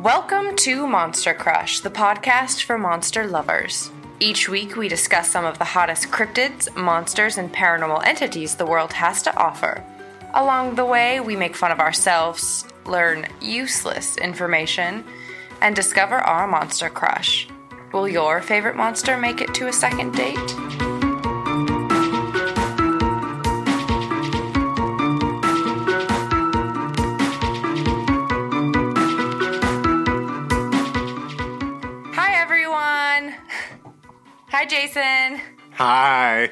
Welcome to Monster Crush, the podcast for monster lovers. Each week, we discuss some of the hottest cryptids, monsters, and paranormal entities the world has to offer. Along the way, we make fun of ourselves, learn useless information, and discover our monster crush. Will your favorite monster make it to a second date? Hi.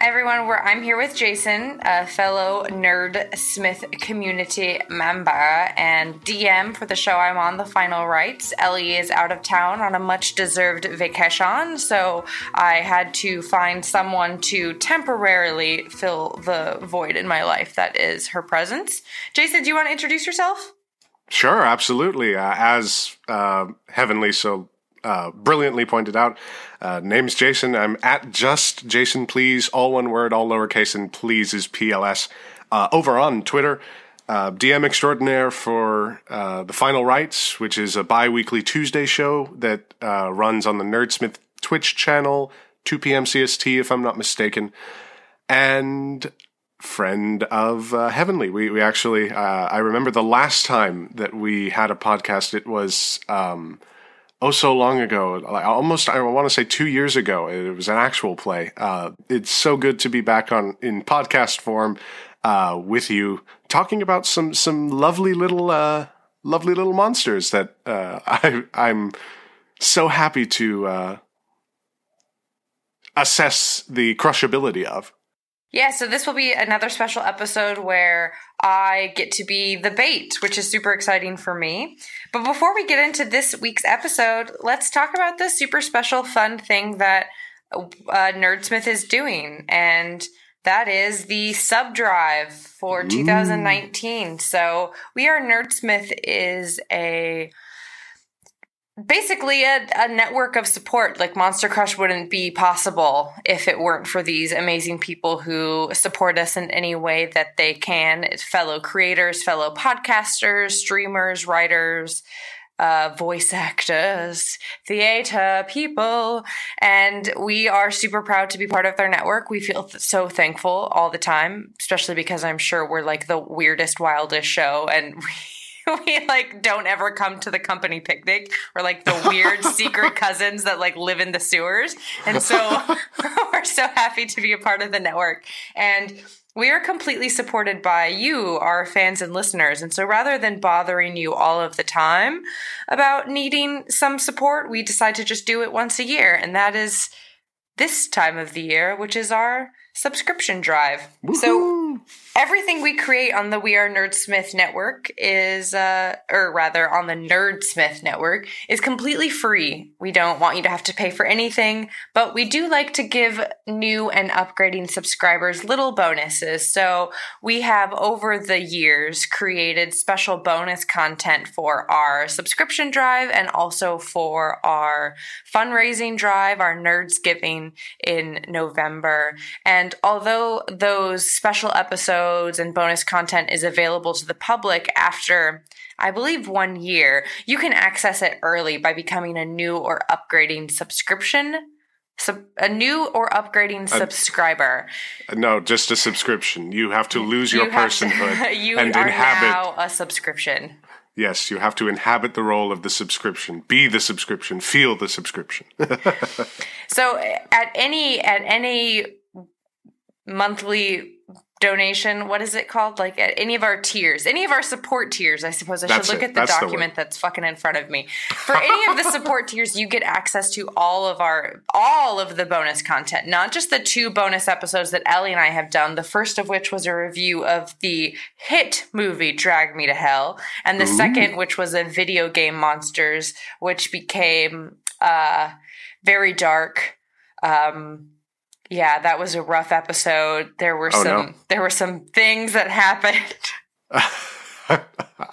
Everyone, where I'm here with Jason, a fellow Nerdsmith community member and DM for the show I'm on, The Final Rites. Ellie is out of town on a much deserved vacation, so I had to find someone to temporarily fill the void in my life that is her presence. Jason, do you want to introduce yourself? sure, absolutely. Uh, as uh, Heaven-Leigh so uh, brilliantly pointed out, uh, name's Jason. I'm at just Jason Please, all one word, all lowercase, and please is PLS. Uh, over on Twitter, uh, DM extraordinaire for uh, the Final Rites, which is a bi-weekly Tuesday show that uh, runs on the Nerdsmith Twitch channel, 2 p.m. CST, if I'm not mistaken. And friend of uh, Heaven-Leigh. We we actually uh, I remember the last time that we had a podcast. It was um, oh so long ago, like almost I want to say two years ago. It was an actual play. Uh, it's so good to be back on in podcast form uh, with you, talking about some some lovely little uh, lovely little monsters that uh, I I'm so happy to uh, assess the crushability of. Yeah, so this will be another special episode where I get to be the bait, which is super exciting for me. But before we get into this week's episode, let's talk about the super special fun thing that uh, Nerdsmith is doing. And that is the sub drive for 2019. So we are Nerdsmith is a basically a, a network of support. Like monster crush wouldn't be possible if it weren't for these amazing people who support us in any way that they can. It's fellow creators fellow podcasters streamers writers uh, voice actors, theater people, and we are super proud to be part of their network. We feel th- so thankful all the time, especially because I'm sure we're like the weirdest, wildest show, and we like don't ever come to the company picnic. We're like the weird secret cousins that like live in the sewers. And so we're so happy to be a part of the network. And we are completely supported by you, our fans and listeners. And so rather than bothering you all of the time about needing some support, we decide to just do it once a year. And that is this time of the year, which is our subscription drive. So everything we create on the We Are Nerdsmith network is, uh, or rather on the Nerdsmith network, is completely free. We don't want you to have to pay for anything, but we do like to give new and upgrading subscribers little bonuses. So we have over the years created special bonus content for our subscription drive and also for our fundraising drive, our Nerds Giving in November. And although those special episodes and bonus content is available to the public after, I believe, one year, you can access it early by becoming a new or upgrading subscription. Sub, a new or upgrading subscriber. No, just a subscription. You have to lose your You have to- personhood you and are inhabit. now a subscription. Yes, you have to inhabit the role of the subscription, be the subscription, feel the subscription. So at any at any monthly donation, what is it called? Like at any of our tiers, any of our support tiers, I suppose I That's should look it. at the That's the document that's fucking in front of me. For any of the support tiers, you get access to all of our all of the bonus content, not just the two bonus episodes that Ellie and I have done. The first of which was a review of the hit movie Drag Me to Hell, and the second which was a video game monsters, which became uh very dark. Um yeah, that was a rough episode. There were Oh, some no. there were some things that happened.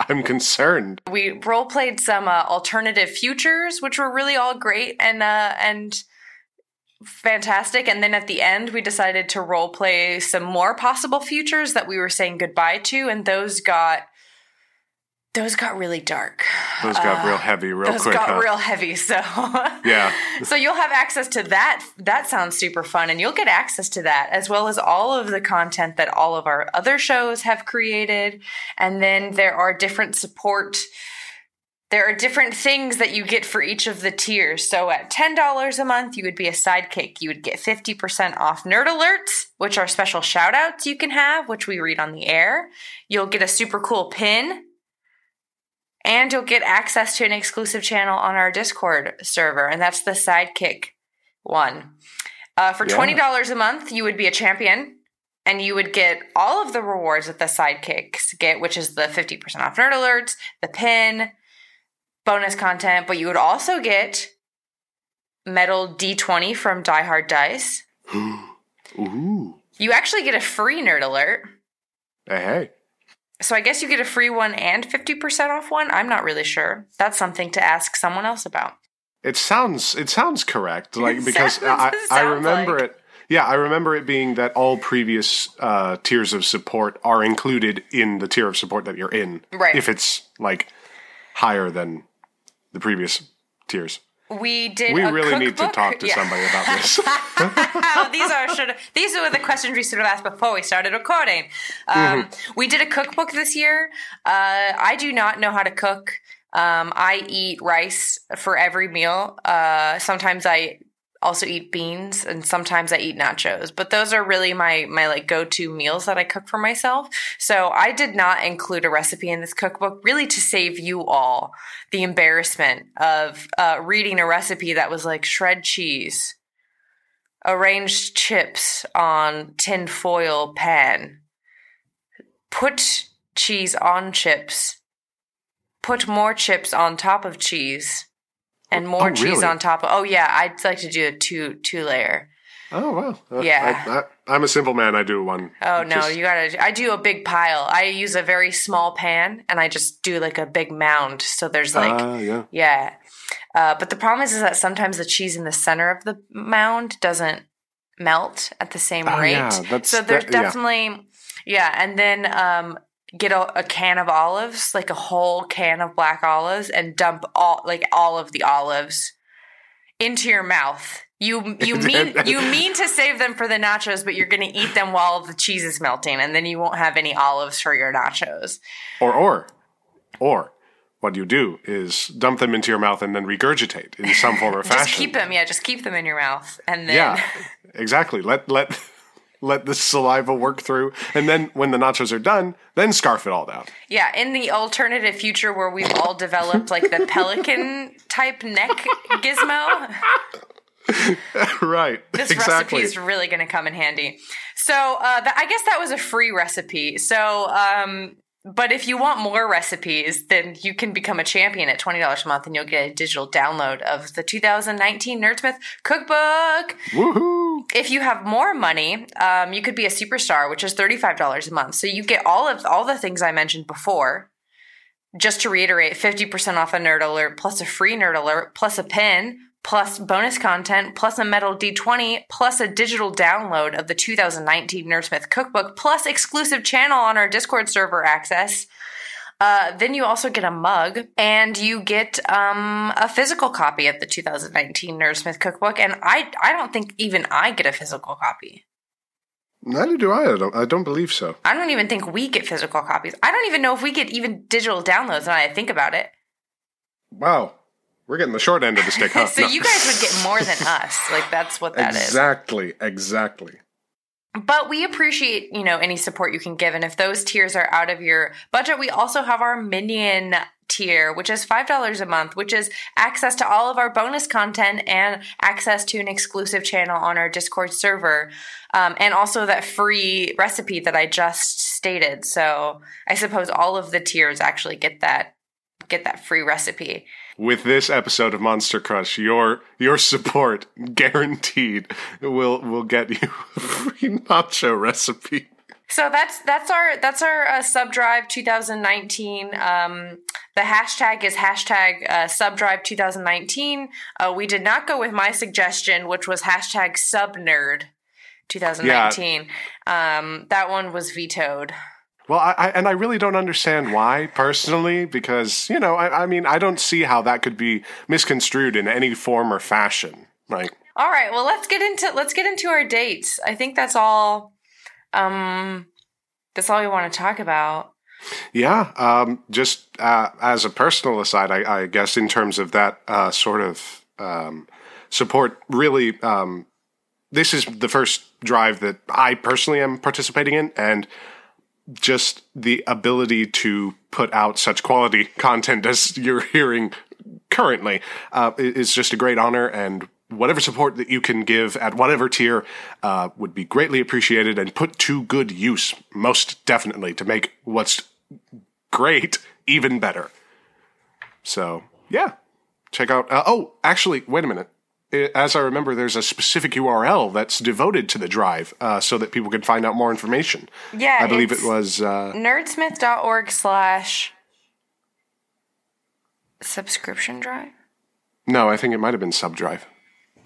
I'm concerned. We role played some uh, alternative futures, which were really all great and uh, and fantastic. And then at the end, we decided to role play some more possible futures that we were saying goodbye to, and those got those got really dark. Those got real uh, heavy real Those quick. Those got huh? real heavy. So yeah. so you'll have access to that. That sounds super fun, and you'll get access to that as well as all of the content that all of our other shows have created. And then there are different support. There are different things that you get for each of the tiers. So at $10 a month, you would be a sidekick. You would get 50% off nerd alerts, which are special shout outs you can have, which we read on the air. You'll get a super cool pin and you'll get access to an exclusive channel on our Discord server, and that's the Sidekick one. Uh, for Yeah. twenty dollars a month, you would be a champion, and you would get all of the rewards that the Sidekicks get, which is the fifty percent off nerd alerts, the pin, bonus content, but you would also get metal D twenty from Die Hard Dice. Ooh. You actually get a free nerd alert. Hey, hey. So I guess you get a free one and 50% off one. I'm not really sure. That's something to ask someone else about. It sounds it sounds correct. Like It because sounds- I, I remember like. it. Yeah, I remember it being that all previous uh, tiers of support are included in the tier of support that you're in. Right. If it's like higher than the previous tiers. We did. We really need to talk to yeah. somebody about this. These are should these were the questions we should have asked before we started recording. Um, We did a cookbook this year. Uh, I do not know how to cook. Um, I eat rice for every meal. Uh, sometimes I also eat beans, and sometimes I eat nachos. But those are really my my like go to meals that I cook for myself. So I did not include a recipe in this cookbook, really to save you all the embarrassment of uh, reading a recipe that was like shred cheese arrange chips on tin foil pan. Put cheese on chips. Put more chips on top of cheese. And more Oh, cheese really? on top of Oh yeah, I'd like to do a two two layer. oh wow. Uh, Yeah. I, I'm a simple man. I do one. Oh no, Just- you gotta I do a big pile. I use a very small pan and I just do like a big mound. So there's like Ah, yeah. Yeah. Uh, but the problem is, is that sometimes the cheese in the center of the mound doesn't melt at the same Oh, rate. yeah, that's- so there's that- yeah. definitely, yeah. And then um, get a, a can of olives, like a whole can of black olives, and dump all like all of the olives into your mouth. You you mean you mean to save them for the nachos, but you're going to eat them while the cheese is melting, and then you won't have any olives for your nachos. Or or or what you do is dump them into your mouth and then regurgitate in some form or fashion. Just keep them, yeah. Just keep them in your mouth, and then Yeah, exactly. Let let let the saliva work through, and then when the nachos are done, then scarf it all down. Yeah, in the alternative future where we've all developed like the pelican type neck gizmo, right. this exactly. recipe is really going to come in handy. So uh, th- I guess that was a free recipe. So, um, but if you want more recipes, then you can become a champion at twenty dollars a month, and you'll get a digital download of the 2019 Nerdsmith Cookbook. Woohoo! If you have more money, um, you could be a superstar, which is thirty-five dollars a month. So you get all of all the things I mentioned before. Just to reiterate, fifty percent off a nerd alert, plus a free nerd alert, plus a pin, plus bonus content, plus a metal D20, plus a digital download of the 2019 Nerdsmith Cookbook, plus exclusive channel on our Discord server access. Uh, then you also get a mug and you get um, a physical copy of the 2019 Nerdsmith Cookbook. And I, I don't think even I get a physical copy. Neither do I. I don't. I don't believe so. I don't even think we get physical copies. I don't even know if we get even digital downloads now that I think about it. Wow, we're getting the short end of the stick, huh? so No. you guys would get more than us. Like that's what that is. exactly, exactly. But we appreciate, you know, any support you can give. And if those tiers are out of your budget, we also have our minion tier, which is $5 a month, which is access to all of our bonus content and access to an exclusive channel on our Discord server. Um, and also that free recipe that I just stated. So I suppose all of the tiers actually get that get that free recipe. With this episode of Monster Crush, your your support guaranteed will will get you a free nacho recipe. So that's that's our that's our uh, subdrive 2019. Um, the hashtag is hashtag uh, subdrive 2019. Uh, we did not go with my suggestion, which was hashtag subnerd 2019. Um, that one was vetoed. Well, I, I, and I really don't understand why personally, because you know, I, I mean, I don't see how that could be misconstrued in any form or fashion. Like, All right, well let's get into let's get into our dates. I think that's all um that's all we want to talk about. yeah, um, just uh, as a personal aside, I, I guess in terms of that uh, sort of um, support, really, um, this is the first drive that I personally am participating in, and just the ability to put out such quality content as you're hearing currently uh, is just a great honor and whatever support that you can give at whatever tier uh, would be greatly appreciated and put to good use most definitely to make what's great even better. So yeah. Check out uh, oh actually wait a minute as i remember there's a specific url that's devoted to the drive uh, so that people can find out more information Yeah, i believe it was uh, nerdsmith.org slash subscription drive. no i think it might have been subdrive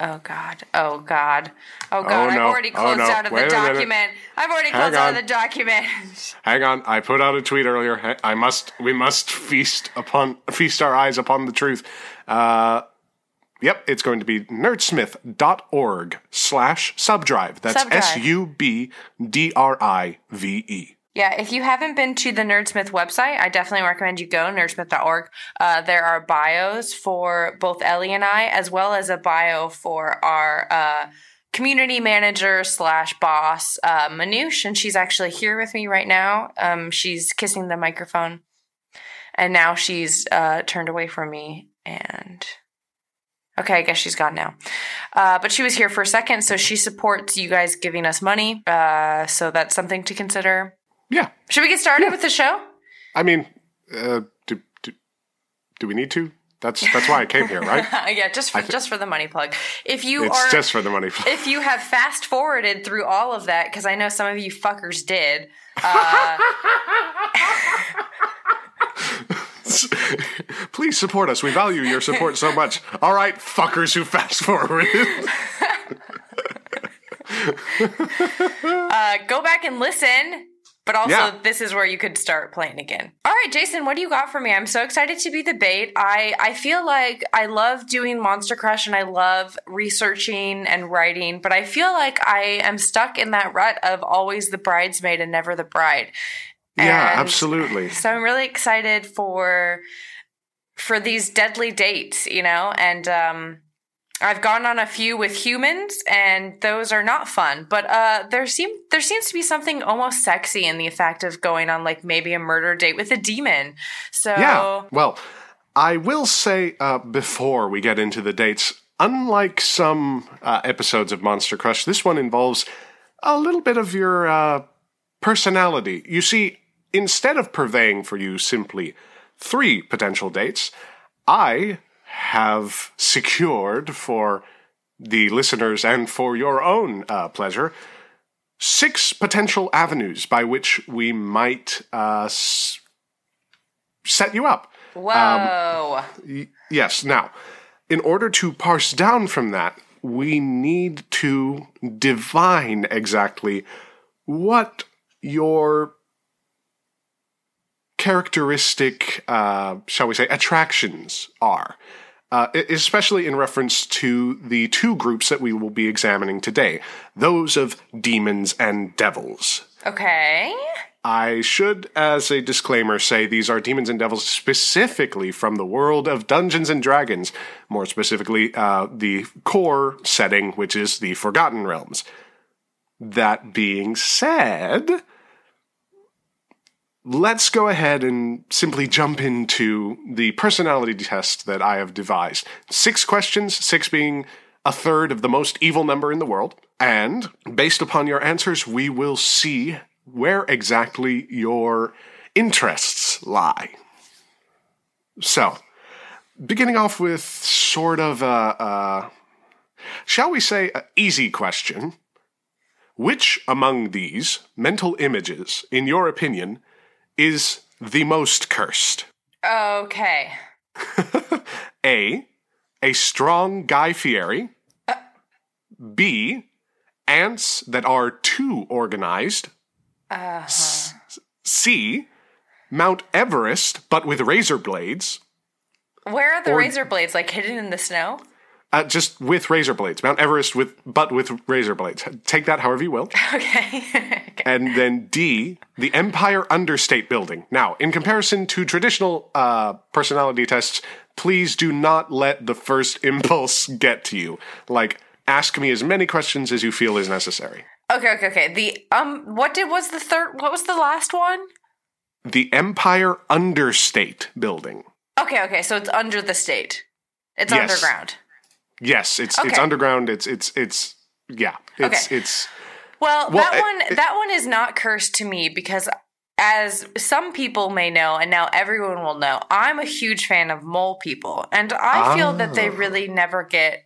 Oh God! Oh God! Oh God! I've no. already Oh, closed no. out of Wait the document. I've already Hang closed out of the document. Hang on, I put out a tweet earlier. I must, we must feast upon, feast our eyes upon the truth. Uh, yep, it's going to be nerdsmith.org slash subdrive. That's Subdrive. S U B D R I V E. Yeah, if you haven't been to the Nerdsmith website, I definitely recommend you go, nerdsmith.org. Uh, there are bios for both Ellie and I, as well as a bio for our uh, community manager slash boss, uh, Manoush, and she's actually here with me right now. Um, she's kissing the microphone, and now she's uh, turned away from me, and okay, I guess she's gone now. Uh, but she was here for a second, so she supports you guys giving us money. Uh, so that's something to consider. Yeah. Should we get started with the show? I mean, uh, do, do, do we need to? That's, that's why I came here, right? yeah, just for, just for the money plug. If you It's are just for the money. if you have fast forwarded through all of that, because I know some of you fuckers did. Please support us. We value your support so much. All right, fuckers who fast forward. uh, go back and listen. But also, Yeah. this is where you could start playing again. All right, Jason, what do you got for me? I'm so excited to be the bait. I I feel like I love doing Monster Crush and I love researching and writing, but I feel like I am stuck in that rut of always the bridesmaid and never the bride. Yeah, And absolutely. So I'm really excited for for these deadly dates, you know, and um I've gone on a few with humans and those are not fun. But uh there seem there seems to be something almost sexy in the fact of going on like maybe a murder date with a demon. So Yeah. Well, I will say uh, before we get into the dates, unlike some uh, episodes of Monster Crush, this one involves a little bit of your uh, personality. You see, instead of purveying for you simply three potential dates, I have secured for the listeners and for your own uh, pleasure six potential avenues by which we might uh, s- set you up. Whoa. Yes. Now, in order to parse down from that, we need to divine exactly what your characteristic, uh, shall we say, attractions are. Uh, especially in reference to the two groups that we will be examining today those of demons and devils. okay. I should, as a disclaimer, say these are demons and devils specifically from the world of Dungeons and Dragons, more specifically, uh, the core setting, which is the Forgotten Realms. That being said, let's go ahead and simply jump into the personality test that I have devised. Six questions, six being a third of the most evil number in the world. And based upon your answers, we will see where exactly your interests lie. So, beginning off with sort of a, a shall we say, easy question. Which among these mental images, in your opinion, is the most cursed? Okay. A. A strong Guy Fieri. B. Ants that are too organized. Uh-huh. C. Mount Everest, but with razor blades. Where are the Or- razor blades? Like hidden in the snow? Uh, just with razor blades. Mount Everest with, but with razor blades. Take that however you will. Okay. okay. And then D, the Empire Understate Building. Now, in comparison to traditional uh, personality tests, please do not let the first impulse get to you. Like, ask me as many questions as you feel is necessary. Okay, okay, okay. The um what did was the third what was the last one? The Empire Understate Building. Okay, okay, so it's under the state. It's Yes. underground. Yes, it's it's underground. It's it's it's yeah. It's Okay. it's Well, Well, that it- one it- that one is not cursed to me because as some people may know and now everyone will know, I'm a huge fan of mole people and I feel that they Ah. really never get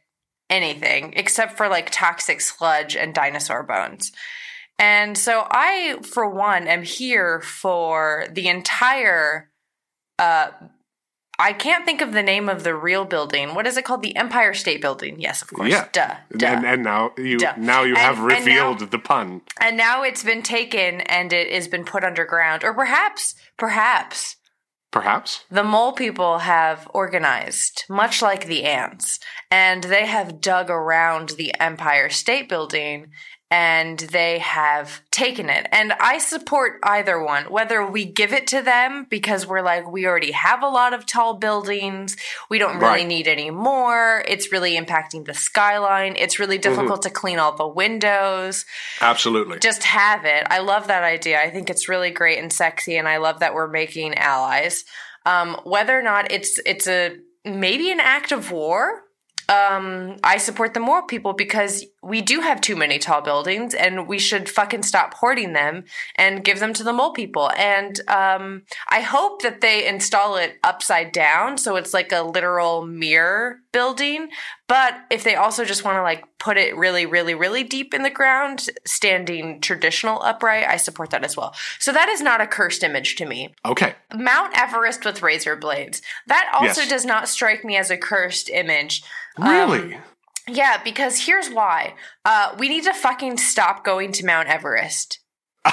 anything except for like toxic sludge and dinosaur bones. And so I for one am here for the entire uh I can't think of the name of the real building. What is it called? The Empire State Building. Yes, of course. yeah. Duh. duh. And and now you Duh. now you And- have and now- revealed the pun. And now it's been taken and it has been put underground. Or perhaps, perhaps Perhaps. the mole people have organized, much like the ants, and they have dug around the Empire State Building and they have taken it. And I support either one, whether we give it to them because we're like, we already have a lot of tall buildings, we don't really Right. need any more, it's really impacting the skyline, it's really difficult to clean all the windows Absolutely. just have it. I love that idea. I think it's really great and sexy, and I love that we're making allies. Um, whether or not it's it's a maybe an act of war, um, I support the more people because we do have too many tall buildings, and we should fucking stop hoarding them and give them to the mole people. And um, I hope that they install it upside down, so it's like a literal mirror building. But if they also just want to like put it really, really, really deep in the ground, standing traditional upright, I support that as well. So that is not a cursed image to me. Okay. Mount Everest with razor blades. That also Yes. does not strike me as a cursed image. Um, Really? Yeah, because here's why. Uh, we need to fucking stop going to Mount Everest.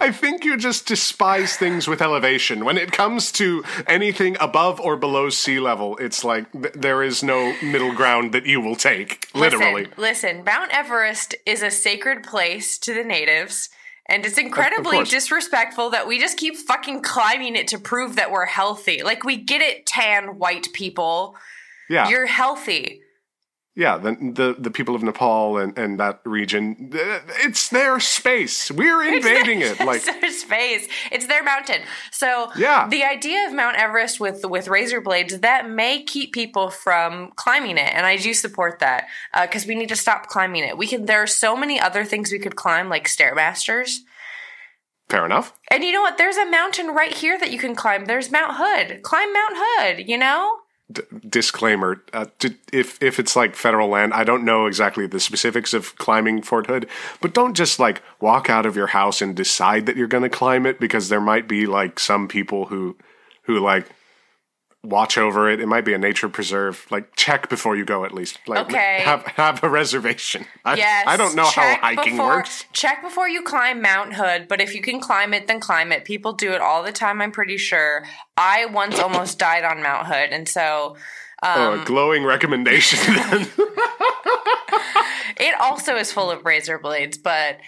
I think you just despise things with elevation. When it comes to anything above or below sea level, it's like th- there is no middle ground that you will take. Literally. Listen, listen, Mount Everest is a sacred place to the natives, and it's incredibly disrespectful that we just keep fucking climbing it to prove that we're healthy. Like, we get it, tan white people. Yeah. You're healthy. Yeah. The, the the people of Nepal and, and that region, it's their space. We're invading it. Like it's their space. It's their mountain. So Yeah. the idea of Mount Everest with with razor blades that may keep people from climbing it, and I do support that uh, because we need to stop climbing it. We can. There are so many other things we could climb, like stairmasters. fair enough. And you know what? There's a mountain right here that you can climb. There's Mount Hood. Climb Mount Hood. You know. D- disclaimer: uh, d- if if it's like federal land, I don't know exactly the specifics of climbing Fort Hood, but don't just like walk out of your house and decide that you're going to climb it because there might be like some people who who like watch over it. It might be a nature preserve. Like check before you go at least. Like Okay. have have a reservation. I, Yes. I don't know how check hiking before, works. Check before you climb Mount Hood, but if you can climb it, then climb it. People do it all the time, I'm pretty sure. I once almost died on Mount Hood, and so Oh, Um, a glowing recommendation. Then it also is full of razor blades, but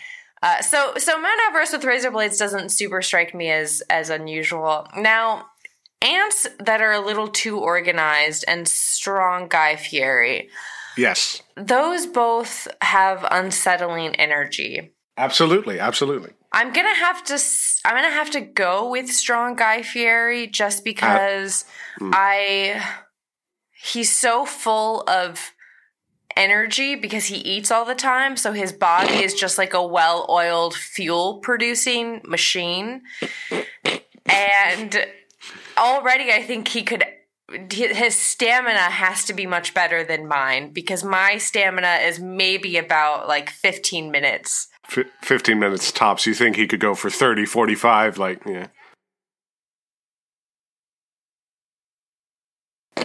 uh, so so Mount Everest with razor blades doesn't super strike me as as unusual. Now, ants that are a little too organized and strong Guy Fieri, yes, those both have unsettling energy. absolutely, absolutely. I'm gonna have to. I'm gonna have to go with strong Guy Fieri just because uh, mm. I. He's so full of energy because he eats all the time, so his body is just like a well-oiled fuel-producing machine, and already I think he could. His stamina has to be much better than mine because my stamina is maybe about like 15 minutes. F- 15 minutes tops. You think he could go for 30, 45, like, yeah.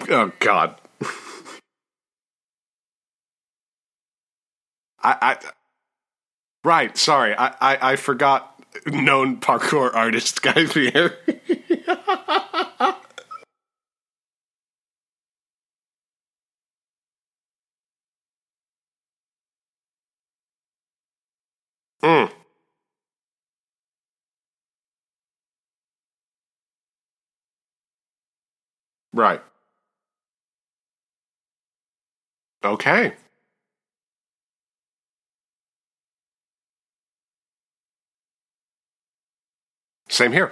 Oh, God. I, I, Right. Sorry, I I, I forgot known parkour artist Guy Fieri. Mm. Right. Okay. Same here.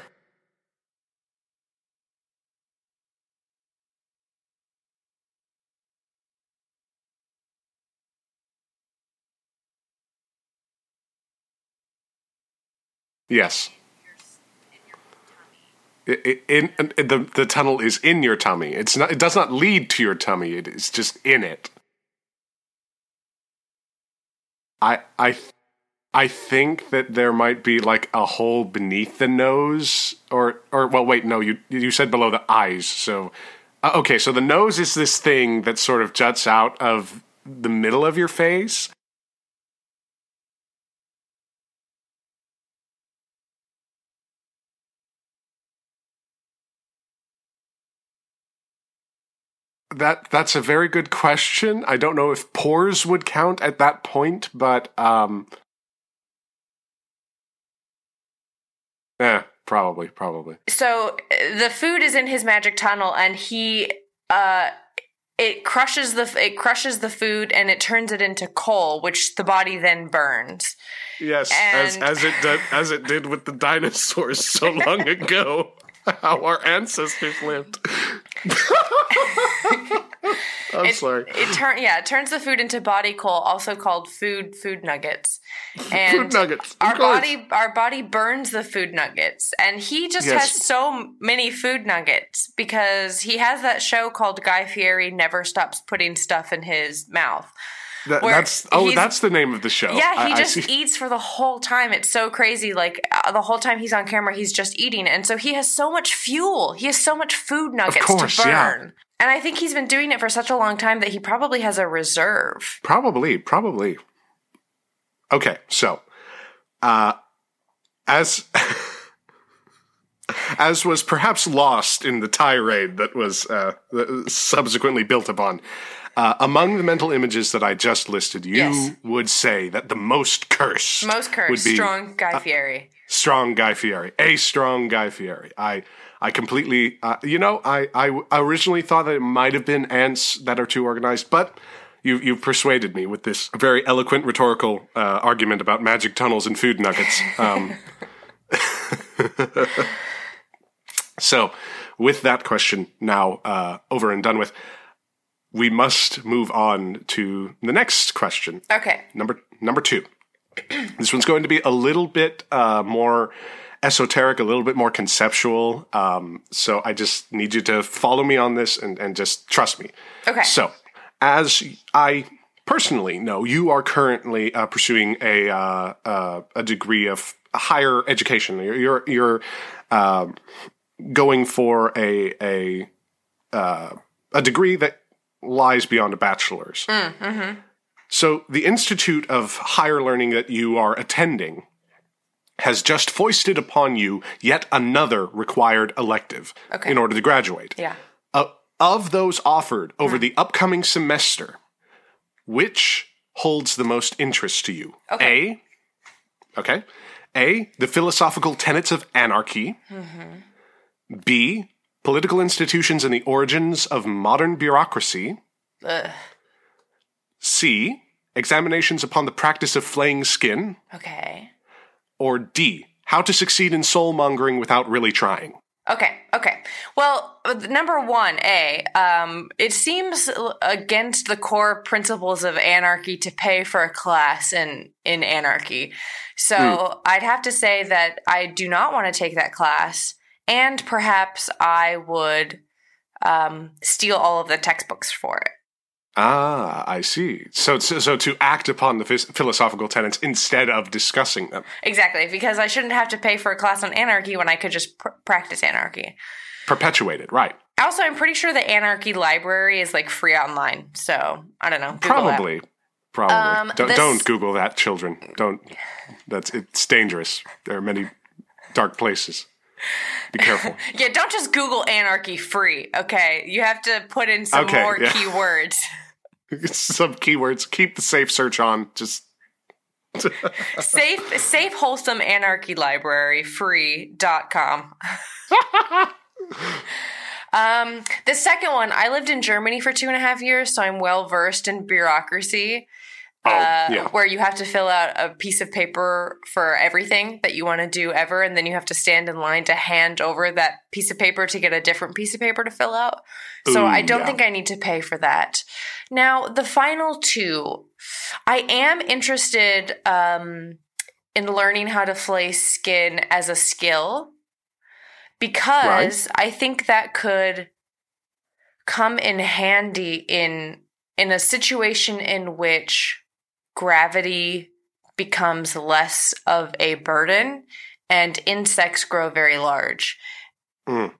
Yes. In- the the tunnel is in your tummy. It's not. It does not lead to your tummy. It is just in it. I I I think that there might be like a hole beneath the nose, or or well, wait, no, you you said below the eyes. So uh, okay, so the nose is this thing that sort of juts out of the middle of your face. That that's a very good question. I don't know if pores would count at that point, but um Yeah, probably, probably. So uh, the food is in his magic tunnel, and he uh, it crushes the it crushes the food, and it turns it into coal, which the body then burns. Yes, as as it did as it did with the dinosaurs so long ago. How our ancestors lived. I'm It, sorry. It turn yeah, it turns the food into body coal, also called food food nuggets. And Food nuggets. our course. body our body burns the food nuggets and he just Yes. has so many food nuggets because he has that show called guy fieri never stops putting stuff in his mouth That- that's oh, that's the name of the show. yeah he I- I just see. eats for the whole time it's so crazy like uh, the whole time he's on camera he's just eating and so he has so much fuel he has so much food nuggets course, to yeah. burn and i think he's been doing it for such a long time that he probably has a reserve Probably, probably. Okay, so uh as as was perhaps lost in the tirade that was uh, subsequently built upon. Uh, among the mental images that I just listed, you Yes. would say that the most cursed, most would cursed be strong guy fieri strong Guy Fieri, a strong Guy Fieri. I I completely, uh, you know, I I originally thought that it might have been ants that are too organized, but you you've persuaded me with this very eloquent rhetorical uh, argument about magic tunnels and food nuggets. Um, so, with that question now uh, over and done with, we must move on to the next question. okay Number number two. this one's going to be a little bit uh, more esoteric, a little bit more conceptual. Um, so I just need you to follow me on this and, and just trust me. Okay. So, as I personally know, you are currently uh, pursuing a uh, uh, a degree of higher education. You're you're, you're um going for a a uh, a degree that lies beyond a bachelor's. Mm, mm-hmm. So, the Institute of Higher Learning that you are attending has just foisted upon you yet another required elective Okay. in order to graduate. yeah Uh, of those offered over mm. the upcoming semester, which holds the most interest to you? Okay. A. Okay. A. The philosophical tenets of anarchy. Mm-hmm. B. Political institutions and the origins of modern bureaucracy. Ugh. C. Examinations upon the practice of flaying skin. okay Or D. How to succeed in soul mongering without really trying. Okay, okay. Well, uh, number one, A, um, it seems against the core principles of anarchy to pay for a class in, in anarchy. So I'd have to say that I do not want to take that class, and perhaps I would um, steal all of the textbooks for it. Ah, I see. So, so, so to act upon the phys- philosophical tenets instead of discussing them. Exactly, because I shouldn't have to pay for a class on anarchy when I could just pr- practice anarchy. Perpetuated, right. Also, I'm pretty sure the anarchy library is like free online. So I don't know. Google that. Probably. Probably. Um, don't, this- don't Google that, children. Don't. That's it's dangerous. There are many dark places. Be careful. Yeah, don't just Google anarchy free. Okay, you have to put in some Okay, more yeah. keywords. Some keywords. Keep the safe search on. Just safe, safe, wholesome anarchy library free.com. um, the second one, I lived in Germany for two and a half years, so I'm well versed in bureaucracy. Oh uh, yeah. where you have to fill out a piece of paper for everything that you want to do ever, and then you have to stand in line to hand over that piece of paper to get a different piece of paper to fill out. So Ooh, I don't yeah. think I need to pay for that. Now, the final two, I am interested um, in learning how to flay skin as a skill because I think that could come in handy in in a situation in which gravity becomes less of a burden and insects grow very large. Mm.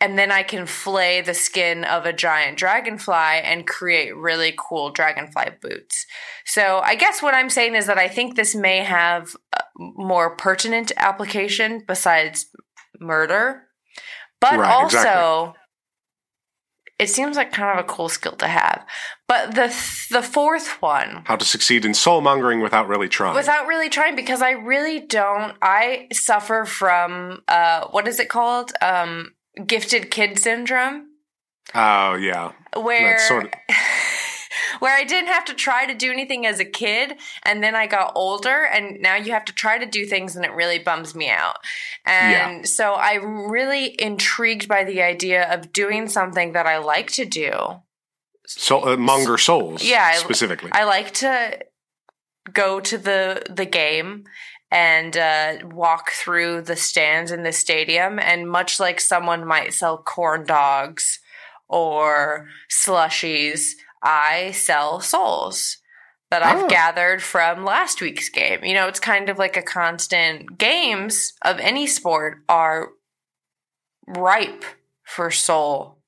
And then I can flay the skin of a giant dragonfly and create really cool dragonfly boots. So I guess what I'm saying is that I think this may have more pertinent application besides murder. But Right, also exactly. It seems like kind of a cool skill to have. But the the fourth one How to succeed in soulmongering without really trying. without really trying because I really don't I suffer from uh what is it called? Um gifted kid syndrome oh yeah. where That's sort of- where I didn't have to try to do anything as a kid and then I got older and now you have to try to do things and it really bums me out. And so I'm really intrigued by the idea of doing something that I like to do. So uh, monger souls. Yeah, I- specifically. I like to go to the the game and uh, walk through the stands in the stadium, and much like someone might sell corn dogs or slushies, I sell souls that I've Oh. gathered from last week's game. You know, it's kind of like a constant. Games of any sport are ripe for soul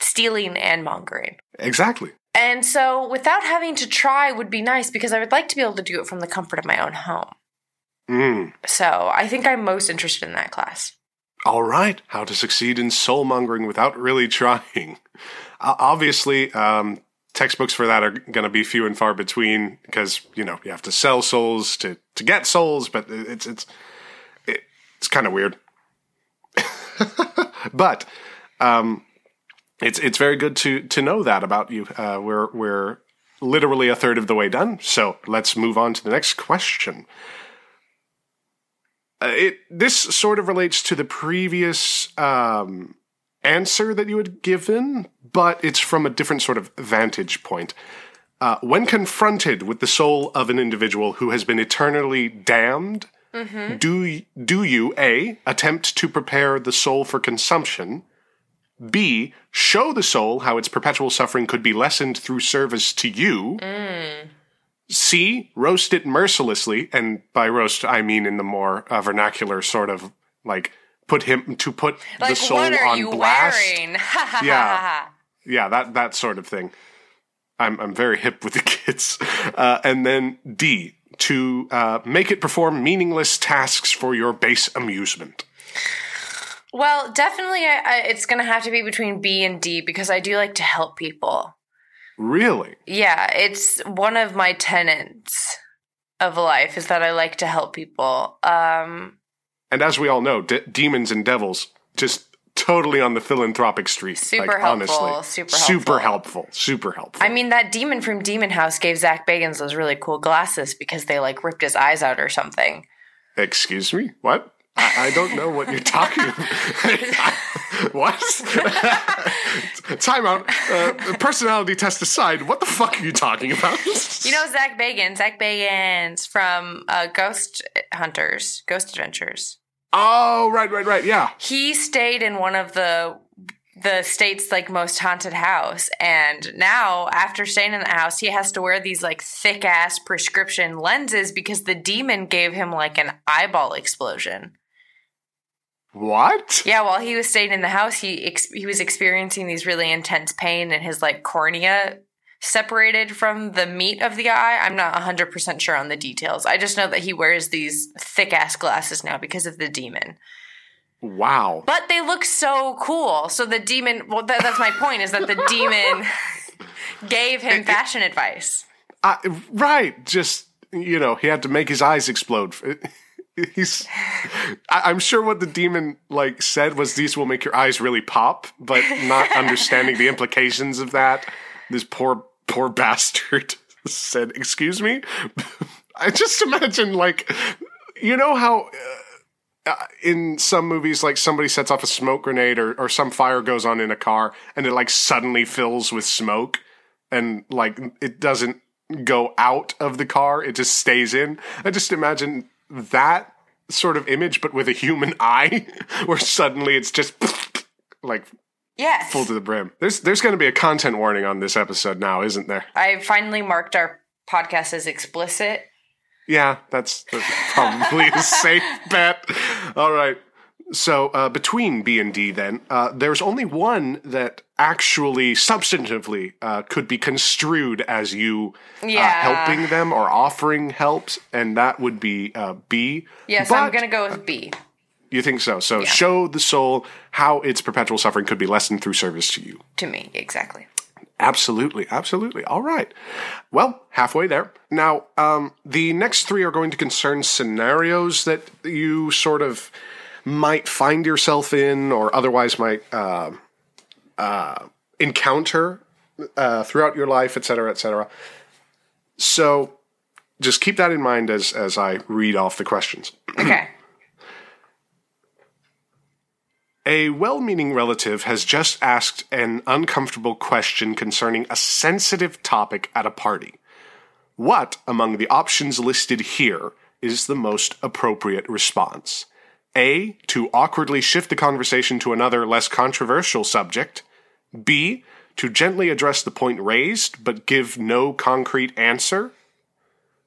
stealing and mongering. exactly. And so, without having to try would be nice because I would like to be able to do it from the comfort of my own home. Mm. So, I think I'm most interested in that class. All right. How to succeed in soul mongering without really trying. Obviously, um, textbooks for that are going to be few and far between because you know you have to sell souls to to get souls, but it's it's it, it's kind of weird. but um, it's it's very good to to know that about you. Uh, we're we're literally a third of the way done, so let's move on to the next question. Uh, it this sort of relates to the previous um, answer that you had given, but it's from a different sort of vantage point. Uh, when confronted with the soul of an individual who has been eternally damned, do y- do you a attempt to prepare the soul for consumption? B show the soul how its perpetual suffering could be lessened through service to you. C, roast it mercilessly, and by roast I mean in the more uh, vernacular sort of like put him to put the Like, soul what are on blast. wearing? Ha ha Yeah. Yeah, that that sort of thing. I'm I'm very hip with the kids. Uh, and then D, to uh, make it perform meaningless tasks for your base amusement. Well, definitely, I, I, it's going to have to be between B and D because I do like to help people. Really? Yeah, it's one of my tenets of life is that I like to help people. Um, And as we all know, de- demons and devils just totally on the philanthropic street. Super like, helpful, Honestly, super super helpful. helpful. Super helpful. I mean, that demon from Demon House gave Zach Bagans those really cool glasses because they like ripped his eyes out or something. Excuse me? What? I, I don't know what you're talking about. what? Time out. Uh, personality test aside, what the fuck are you talking about? You know Zach Bagans, Zach Bagans from uh, Ghost Hunters, Ghost Adventures. Oh, right, right, right. Yeah. He stayed in one of the the state's like most haunted house and now after staying in the house he has to wear these like thick ass prescription lenses because the demon gave him like an eyeball explosion What? yeah while he was staying in the house he ex- he was experiencing these really intense pain in his like cornea separated from the meat of the eye. I'm not 100% sure on the details. I just know that he wears these thick ass glasses now because of the demon. Wow. But they look so cool. So the demon, well, that, that's my point, is that the demon gave him fashion advice. Uh, right. Just, you know, he had to make his eyes explode. He's, I, I'm sure what the demon like said was these will make your eyes really pop, but not understanding the implications of that. This poor, poor bastard said, "Excuse me." I just imagine like, you know how. Uh, in some movies, like somebody sets off a smoke grenade or, or some fire goes on in a car and it like suddenly fills with smoke and like it doesn't go out of the car, it just stays in. I just imagine that sort of image, but with a human eye, where suddenly it's just like Yes. full to the brim. There's there's going to be a content warning on this episode now, isn't there? I finally marked our podcast as explicit. Yeah, that's, that's probably a safe bet. All right. So uh, between B and D, then uh, there's only one that actually substantively uh, could be construed as you uh, Yeah. helping them or offering helps, and that would be uh, B. Yes, I'm going to go with B. You think so? So show the soul how its perpetual suffering could be lessened through service to you. To me, exactly. Absolutely, absolutely. All right. Well, halfway there. Now, um, the next three are going to concern scenarios that you sort of might find yourself in or otherwise might uh, uh, encounter uh, throughout your life, et cetera, et cetera. So just keep that in mind as, as I read off the questions. Okay. A well meaning relative has just asked an uncomfortable question concerning a sensitive topic at a party. What, among the options listed here, is the most appropriate response? A. To awkwardly shift the conversation to another, less controversial subject. B. To gently address the point raised, but give no concrete answer.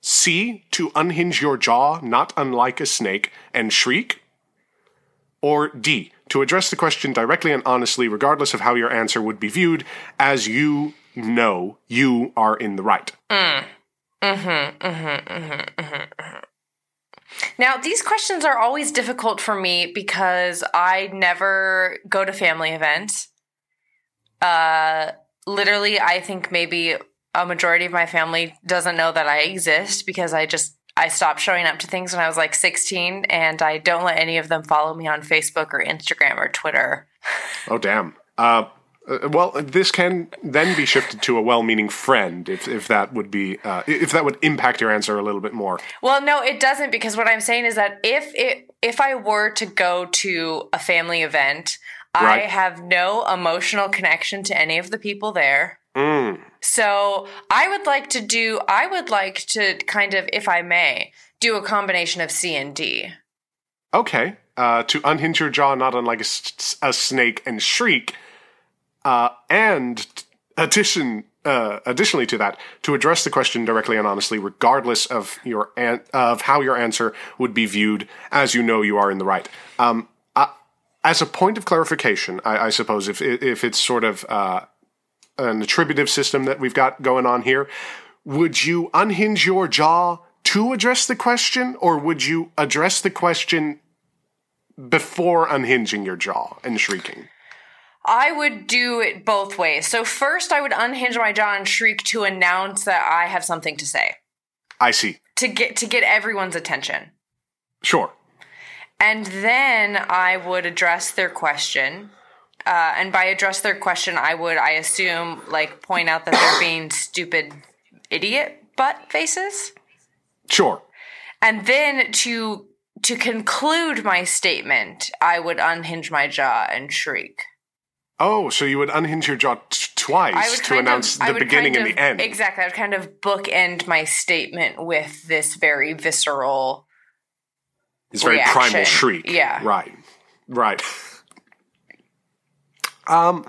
C. To unhinge your jaw, not unlike a snake, and shriek. Or D, to address the question directly and honestly, regardless of how your answer would be viewed, as you know you are in the right. Mm, mm-hmm, mm-hmm, mm-hmm, now, these questions are always difficult for me because I never go to family events. Uh, literally, I think maybe a majority of my family doesn't know that I exist because I just I stopped showing up to things when I was like 16 and I don't let any of them follow me on Facebook or Instagram or Twitter. Oh, damn. Uh, uh, well, this can then be shifted to a well-meaning friend, if if that would be uh, if that would impact your answer a little bit more. Well, no, it doesn't because what I'm saying is that if it if I were to go to a family event, I have no emotional connection to any of the people there. So, I would like to do I would like to kind of if I may, do a combination of C and D. Okay. Uh, to unhinge your jaw, not unlike a snake, and shriek. Uh, and addition, uh, additionally to that, to address the question directly and honestly, regardless of your an- of how your answer would be viewed, as you know you are in the right. Um, uh, as a point of clarification, I, I suppose if if it's sort of uh, an attributive system that we've got going on here, would you unhinge your jaw to address the question, or would you address the question before unhinging your jaw and shrieking? I would do it both ways. So, first I would unhinge my jaw and shriek to announce that I have something to say. I see. To get to get everyone's attention. Sure. And then I would address their question. Uh, and by address their question, I would, I assume, like point out that they're being stupid idiot butt faces. Sure. And then to to conclude my statement, I would unhinge my jaw and shriek. Oh, so you would unhinge your jaw t- twice to announce of, the beginning kind and the end. Exactly. I would kind of bookend my statement with this very visceral. It's very reaction. primal shriek. Yeah. Right. Right. um,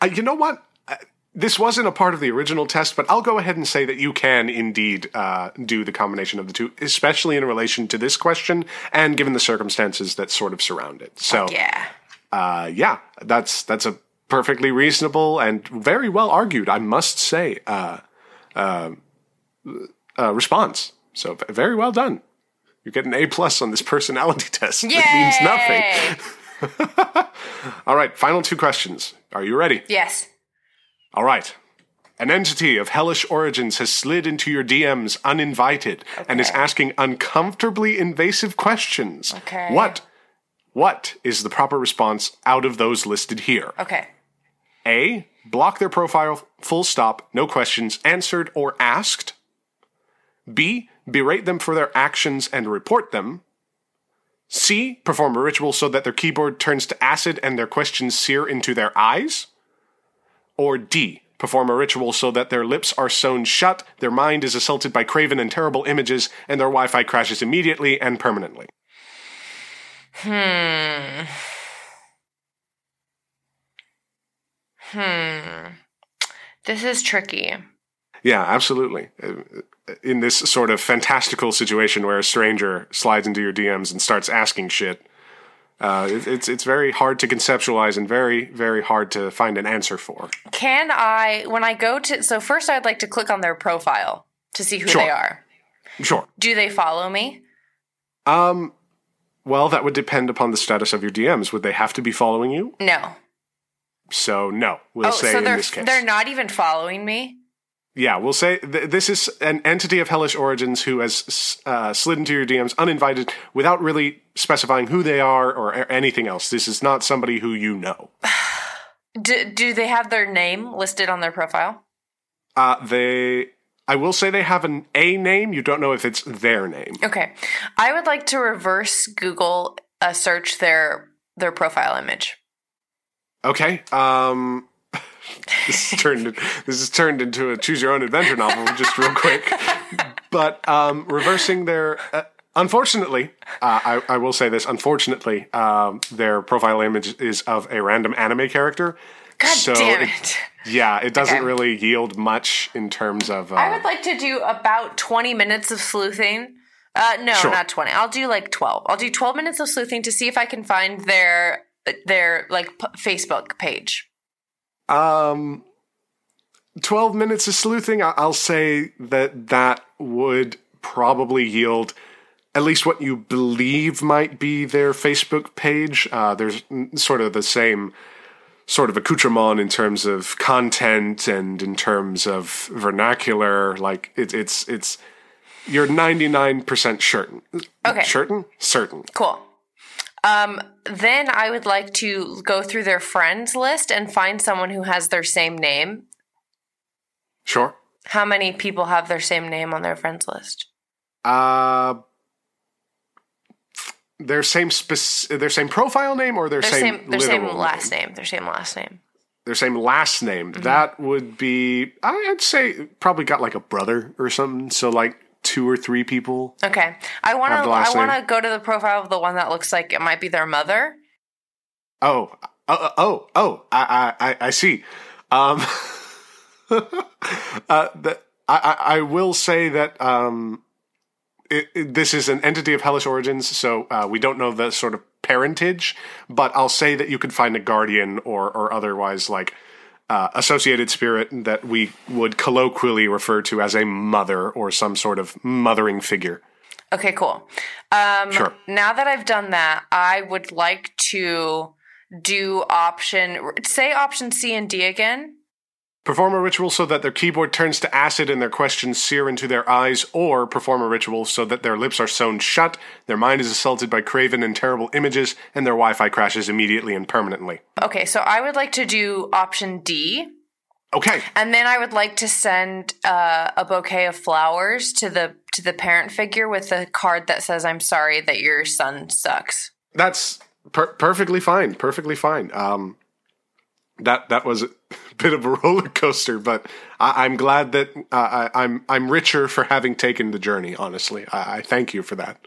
uh, you know what? Uh, This wasn't a part of the original test, but I'll go ahead and say that you can indeed uh, do the combination of the two, especially in relation to this question and given the circumstances that sort of surround it. So, Yeah. uh, yeah, that's that's a perfectly reasonable and very well argued, I must say, uh, uh, uh, response. So very well done. You get an A plus on this personality test. Yay! It means nothing. All right, final two questions. Are you ready? Yes. All right. An entity of hellish origins has slid into your DMs uninvited and is asking uncomfortably invasive questions. Okay. What? What is the proper response out of those listed here? Okay. A. Block their profile, full stop, no questions answered or asked. B. Berate them for their actions and report them. C. Perform a ritual so that their keyboard turns to acid and their questions sear into their eyes. Or D. Perform a ritual so that their lips are sewn shut, their mind is assaulted by craven and terrible images, and their Wi Fi crashes immediately and permanently. Hmm. Hmm. This is tricky. Yeah, absolutely. In this sort of fantastical situation where a stranger slides into your DMs and starts asking shit, uh, it, it's it's very hard to conceptualize and very very hard to find an answer for. Can I, when I go to, so first I'd like to click on their profile to see who Sure. they are. Sure. Do they follow me? Um. Well, that would depend upon the status of your DMs. Would they have to be following you? No. So no, we'll Oh, say so in this case. they're not even following me. Yeah, we'll say th- this is an entity of hellish origins who has uh, slid into your DMs uninvited without really specifying who they are or a- anything else. This is not somebody who you know. Do, do they have their name listed on their profile? Uh, they, I will say they have an A name. You don't know if it's their name. Okay. I would like to reverse Google uh, search their their profile image. Okay. Um, this is turned. This is turned into a choose your own adventure novel, just real quick. But um, reversing their. Uh, unfortunately, uh, I, I will say this. Unfortunately, um, their profile image is of a random anime character. God So damn it- it. Yeah, it doesn't Okay. really yield much in terms of. Uh, I would like to do about 20 minutes of sleuthing. Uh, no, Sure. not 20. I'll do like 12. I'll do 12 minutes of sleuthing to see if I can find their their like p- Facebook page. Um, 12 minutes of sleuthing, I- I'll say that that would probably yield at least what you believe might be their Facebook page. Uh, there's sort of the same sort of accoutrement in terms of content and in terms of vernacular. Like it, it's, it's, you're 99% certain. Okay. Certain? Certain. Cool. Um, then I would like to go through their friends list and find someone who has their same name. Sure. How many people have their same name on their friends list? Uh, their same spec- their same profile name or their, Their same, same, their same last name? name. Their same last name. Their same last name. Mm-hmm. That would be I'd say probably got like a brother or something. So like two or three people. Okay. I want to I want to go to the profile of the one that looks like it might be their mother. Oh, oh, oh, oh! I, I, I- see. Um, uh, the, I, I, I will say that um, it, it- this is an entity of hellish origins, so uh, we don't know the sort of parentage. But I'll say that you could find a guardian or, or otherwise like uh, associated spirit that we would colloquially refer to as a mother or some sort of mothering figure. Okay, cool. Um, Sure. Now that I've done that, I would like to do option, say option C and D again. Perform a ritual so that their keyboard turns to acid and their questions sear into their eyes, or perform a ritual so that their lips are sewn shut, their mind is assaulted by craven and terrible images, and their Wi Fi crashes immediately and permanently. Okay, so I would like to do option D. Okay, And then I would like to send uh, a bouquet of flowers to the to the parent figure with a card that says "I'm sorry that your son sucks." that's per- perfectly fine. Perfectly fine. Um, that that was bit of a roller coaster, but I, I'm glad that uh, I, I'm I'm richer for having taken the journey. Honestly, I, I thank you for that.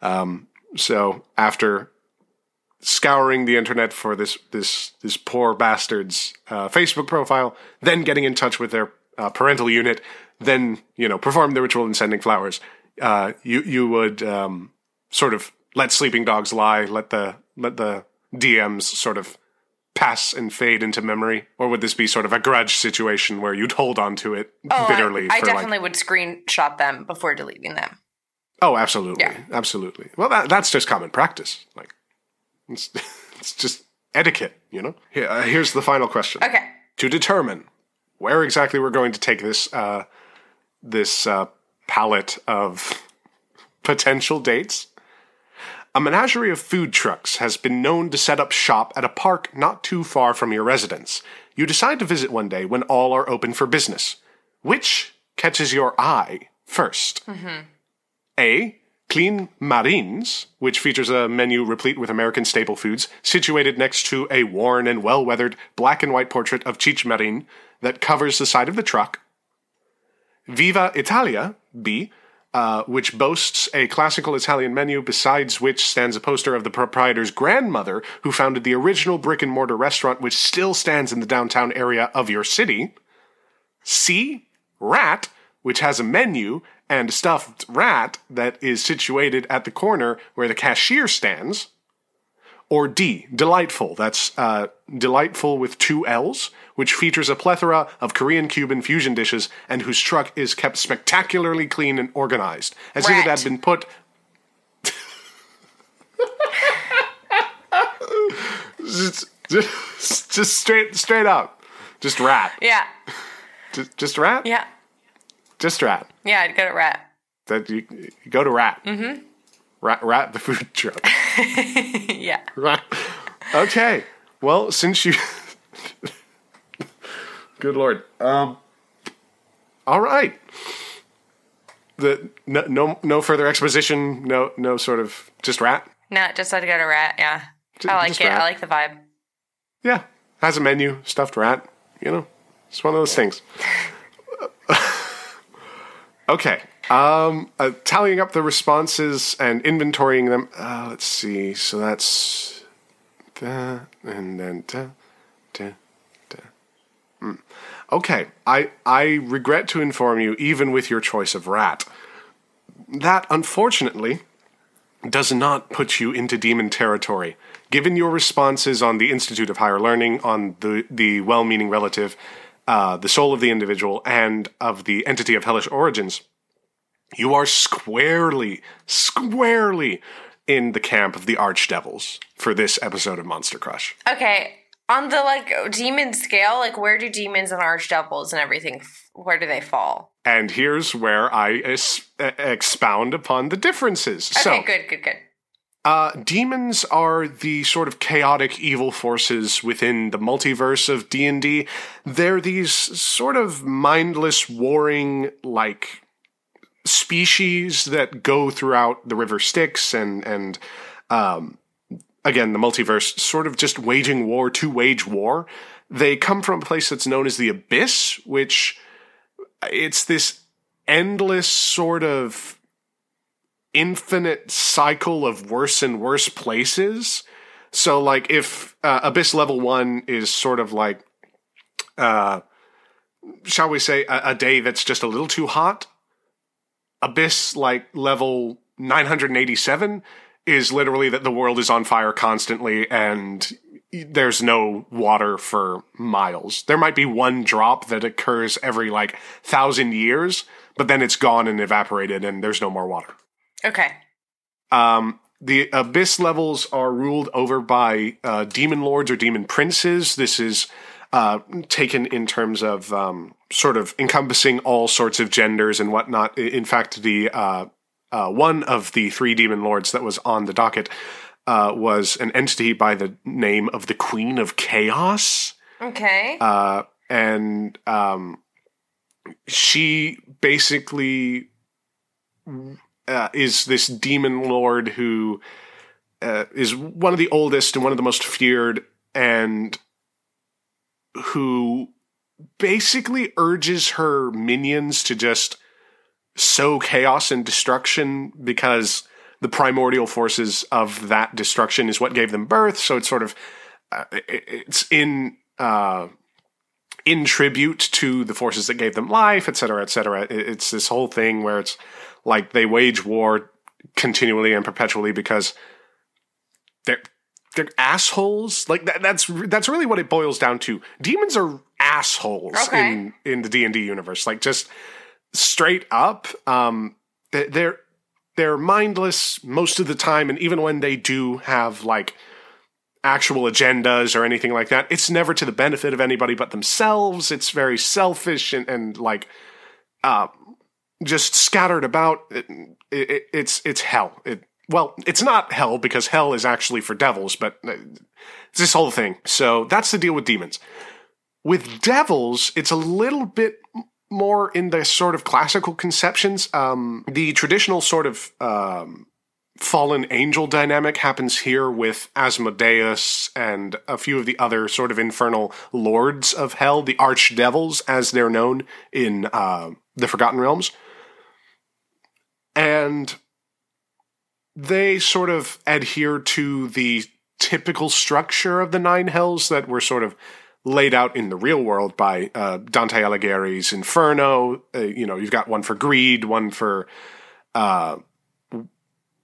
Um, so after scouring the internet for this this this poor bastard's uh, Facebook profile, then getting in touch with their uh, parental unit, then you know perform the ritual and sending flowers. Uh, you you would um, sort of let sleeping dogs lie, let the let the DMs sort of pass and fade into memory, or would this be sort of a grudge situation where you'd hold on to it Oh, bitterly? I, I definitely like, would screenshot them before deleting them. oh, absolutely, Yeah. absolutely. Well, that, that's just common practice. Like, it's, it's just etiquette, you know. Here, uh, here's the final question. Okay. to determine where exactly we're going to take this uh, this uh, palette of potential dates. A menagerie of food trucks has been known to set up shop at a park not too far from your residence. You decide to visit one day when all are open for business. Which catches your eye 1st mm-hmm. A. Clean Marines, which features a menu replete with American staple foods, situated next to a worn and well weathered black and white portrait of Cheech Marin that covers the side of the truck. Viva Italia, B, uh, which boasts a classical Italian menu, besides which stands a poster of the proprietor's grandmother, who founded the original brick and mortar restaurant, which still stands in the downtown area of your city. C, Rat, which has a menu and a stuffed rat that is situated at the corner where the cashier stands. Or D, Delightful, that's uh, Delightful with two L's, which features a plethora of Korean Cuban fusion dishes and whose truck is kept spectacularly clean and organized, as if it had been put. just, just, just straight, straight up, just rat, Yeah. just, just rat, Yeah. just rat. Yeah, I'd go to rat. That you, you go to rat, mm-hmm. rat, rat the food truck. yeah. Right. Okay. Well, since you. Good lord. Um. All right. The no, no no further exposition. No no sort of just rat. No, just I'd go to rat. Yeah. I like it. rat. I like the vibe. Yeah, has a menu, stuffed rat. You know, it's one of those things. okay. Um, uh, tallying up the responses and inventorying them. Uh, let's see. So that's that, and then da. Hmm. Okay. I I regret to inform you, even with your choice of rat, that unfortunately does not put you into demon territory. Given your responses on the Institute of Higher Learning, on the, the well meaning relative, uh, the soul of the individual, and of the entity of hellish origins, you are squarely, squarely in the camp of the archdevils for this episode of Monster Crush. Okay. On the like demon scale, like where do demons and archdevils and everything where do they fall? And here's where I es- expound upon the differences. Okay, so, good, good, good. Uh, demons are the sort of chaotic evil forces within the multiverse of D&D. They're these sort of mindless warring like species that go throughout the river Styx and and um again the multiverse sort of just waging war to wage war. They come from a place that's known as the abyss, which it's this endless sort of infinite cycle of worse and worse places. So, like, if uh, Abyss level one is sort of like, uh, shall we say, a, a day that's just a little too hot, Abyss, like, level 987 is literally that the world is on fire constantly and there's no water for miles. There might be one drop that occurs every, like, thousand years, but then it's gone and evaporated and there's no more water. Okay. Um, the abyss levels are ruled over by uh, demon lords or demon princes. This is uh, taken in terms of um, sort of encompassing all sorts of genders and whatnot. In fact, the uh, uh, one of the three demon lords that was on the docket uh, was an entity by the name of the Queen of Chaos Okay. uh, and um, she basically uh, is this demon lord who uh, is one of the oldest and one of the most feared, and who basically urges her minions to just sow chaos and destruction because the primordial forces of that destruction is what gave them birth. So it's sort of uh, it's in uh, in tribute to the forces that gave them life, et cetera, et cetera. It's this whole thing where it's like they wage war continually and perpetually because they're they're assholes. Like that, that's that's really what it boils down to. Demons are assholes Okay. in in the D and D universe. Like just straight up, um, they- they're they're mindless most of the time, and even when they do have like actual agendas or anything like that, it's never to the benefit of anybody but themselves. It's very selfish and, and like uh, just scattered about. It, it, it's it's hell. It, well, it's not hell because hell is actually for devils, but uh, it's this whole thing. So that's the deal with demons. With devils, it's a little bit more in the sort of classical conceptions. Um, the traditional sort of um, fallen angel dynamic happens here with Asmodeus and a few of the other sort of infernal lords of hell, the archdevils, as they're known in uh, the Forgotten Realms. And they sort of adhere to the typical structure of the nine hells that were sort of laid out in the real world by uh, Dante Alighieri's Inferno. Uh, you know, you've got one for greed, one for uh,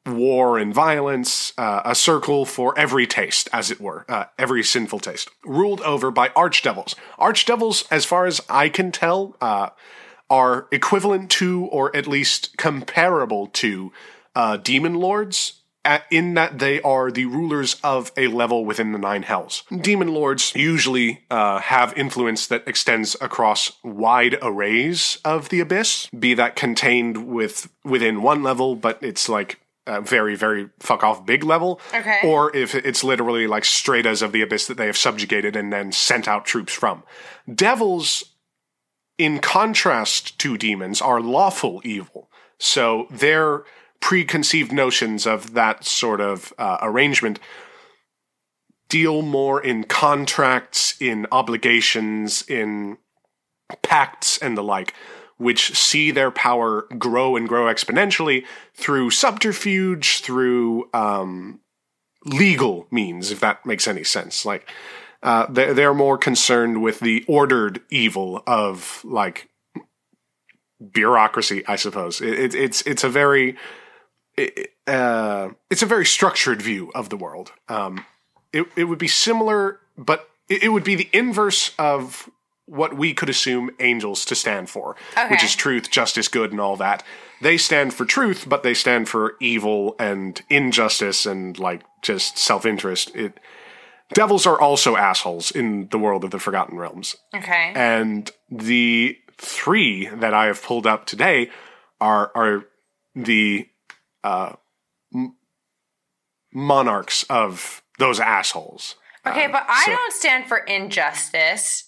war and violence, uh, a circle for every taste, as it were, uh, every sinful taste, ruled over by archdevils. Archdevils, as far as I can tell, uh, are equivalent to, or at least comparable to, demon lords. At, in that they are the rulers of a level within the nine hells. Demon lords usually uh, have influence that extends across wide arrays of the abyss, be that contained with within one level, but it's like a very, very fuck off big level. Okay. Or if it's literally like stratas of the abyss that they have subjugated and then sent out troops from. Devils, in contrast to demons, are lawful evil. So their preconceived notions of that sort of uh, arrangement deal more in contracts, in obligations, in pacts, and the like, which see their power grow and grow exponentially through subterfuge, through um, legal means, if that makes any sense. Like, uh, they're, more concerned with the ordered evil of like bureaucracy, I suppose. It, it, it's it's a very it, uh, it's a very structured view of the world. Um, it it would be similar, but it, it would be the inverse of what we could assume angels to stand for, which is truth, justice, good, and all that. They stand for truth, but they stand for evil and injustice and like just self interest. It devils are also assholes in the world of the Forgotten Realms. Okay. And the three that I have pulled up today are are the uh, m- monarchs of those assholes. okay, Um, but I so- don't stand for injustice.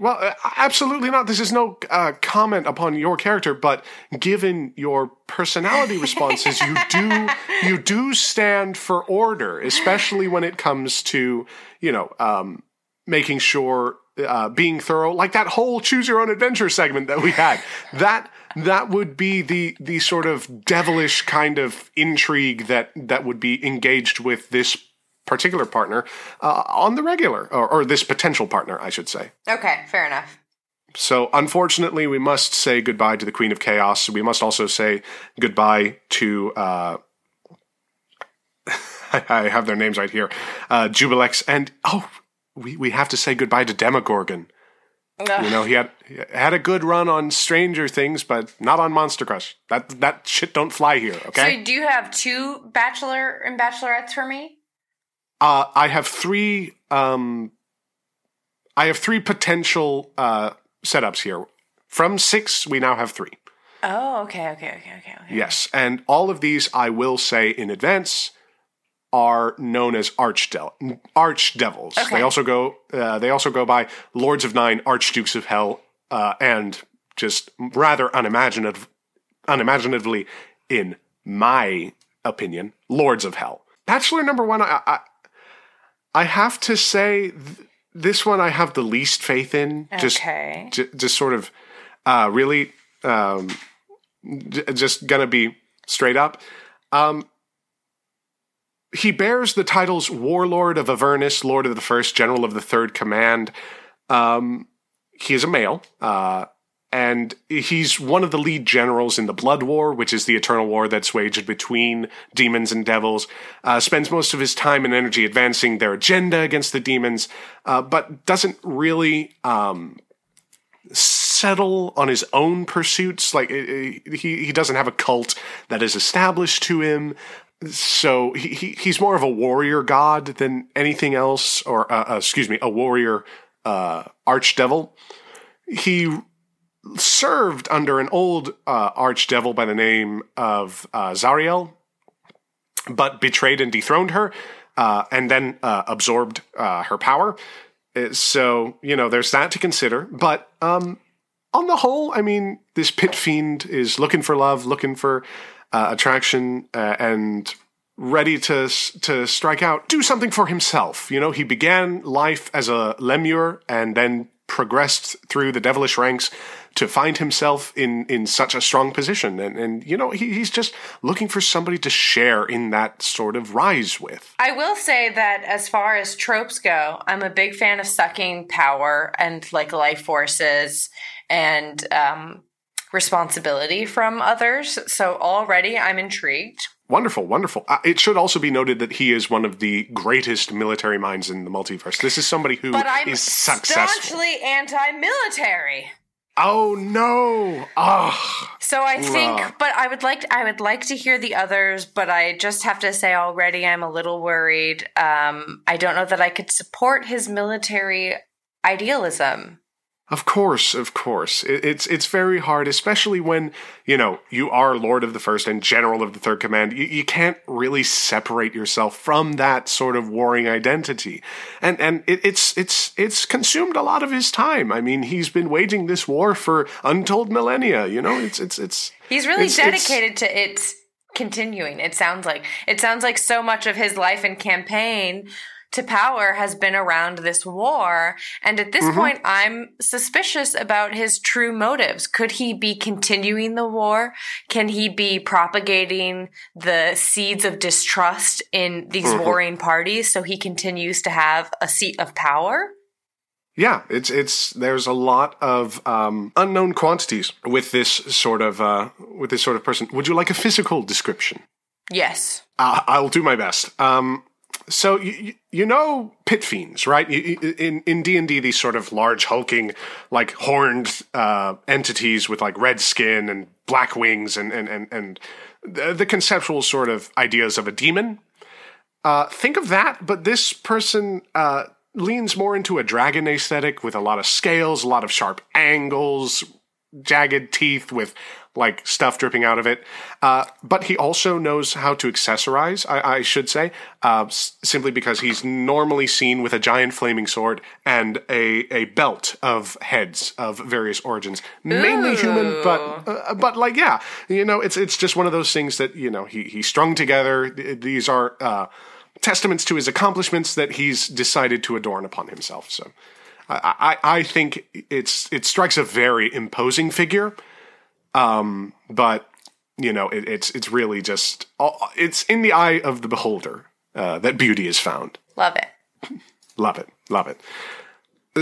Well, uh, absolutely not. This is no uh, comment upon your character, but given your personality responses, you do you do stand for order, especially when it comes to you know um, making sure uh, being thorough. Like that whole choose your own adventure segment that we had. That that would be the the sort of devilish kind of intrigue that that would be engaged with this particular partner uh, on the regular, or, or this potential partner, I should say. Okay, fair enough. So, unfortunately, we must say goodbye to the Queen of Chaos. We must also say goodbye to. Uh, I have their names right here uh, Jubilex, and oh, we, we have to say goodbye to Demogorgon. You know, he had had a good run on Stranger Things, but not on Monster Crush. That that shit don't fly here. Okay. So do you have two bachelor and bachelorettes for me? Uh, I have three. Um, I have three potential uh, setups here. From six, we now have three. Oh, okay, okay, okay, okay, okay. Yes, and all of these I will say in advance are known as archdel- archdevils. Okay. They also go uh, they also go by lords of nine, archdukes of hell, uh, and just rather unimaginative, unimaginatively, in my opinion, lords of hell. Bachelor number one, I I, I have to say th- this one I have the least faith in. Just Okay. j- just sort of uh, really um, j- just gonna be straight up. Um, he bears the titles Warlord of Avernus, Lord of the First, General of the Third Command. Um, he is a male, uh, and he's one of the lead generals in the Blood War, which is the eternal war that's waged between demons and devils. Uh, spends most of his time and energy advancing their agenda against the demons, uh, but doesn't really um, settle on his own pursuits. Like he he doesn't have a cult that is established to him. So he, he he's more of a warrior god than anything else, or uh, uh, excuse me, a warrior uh, archdevil. He served under an old uh, archdevil by the name of uh, Zariel, but betrayed and dethroned her, uh, and then uh, absorbed her power. So you know, there's that to consider. But um, on the whole, I mean, this pit fiend is looking for love, looking for attraction, and ready to to strike out, do something for himself. You know, he began life as a lemure and then progressed through the devilish ranks to find himself in in such a strong position and and you know he, he's just looking for somebody to share in that sort of rise with i will say that as far as tropes go i'm a big fan of sucking power and like life forces and um responsibility from others so already i'm intrigued Wonderful, wonderful. Uh, it should also be noted that he is one of the greatest military minds in the multiverse. This is somebody who but I'm is successful. staunchly anti-military. Oh no! Oh. So I think, but I would like I would like to hear the others, but I just have to say already I'm a little worried. Um, I don't know that I could support his military idealism. Of course, of course. It, it's it's very hard, especially when you know you are Lord of the First and General of the Third Command. You, you can't really separate yourself from that sort of warring identity, and and it, it's it's it's consumed a lot of his time. I mean, he's been waging this war for untold millennia. You know, it's it's it's. He's really it's, dedicated it's, to its continuing. It sounds like it sounds like so much of his life and campaign to power has been around this war. And at this mm-hmm. point, I'm suspicious about his true motives. Could he be continuing the war? Can he be propagating the seeds of distrust in these mm-hmm. warring parties so he continues to have a seat of power? Yeah, it's it's there's a lot of um, unknown quantities with this sort of uh, with this sort of person. Would you like a physical description? Yes, uh, I'll do my best. Um, so you, you know pit fiends, right? In in D and D, these sort of large, hulking, like horned uh, entities with like red skin and black wings, and and and and the conceptual sort of ideas of a demon. Uh, think of that, but this person uh, leans more into a dragon aesthetic with a lot of scales, a lot of sharp angles, jagged teeth with like stuff dripping out of it. Uh, but he also knows how to accessorize, I, I should say, uh, s- simply because he's normally seen with a giant flaming sword and a, a belt of heads of various origins, mainly Ooh. human, but uh, but like yeah, you know, it's it's just one of those things that you know he he strung together. These are uh, testaments to his accomplishments that he's decided to adorn upon himself. So. I, I, I think it's it strikes a very imposing figure um, but you know, it, it's it's really just it's in the eye of the beholder uh, that beauty is found. Love it. love it. Love it.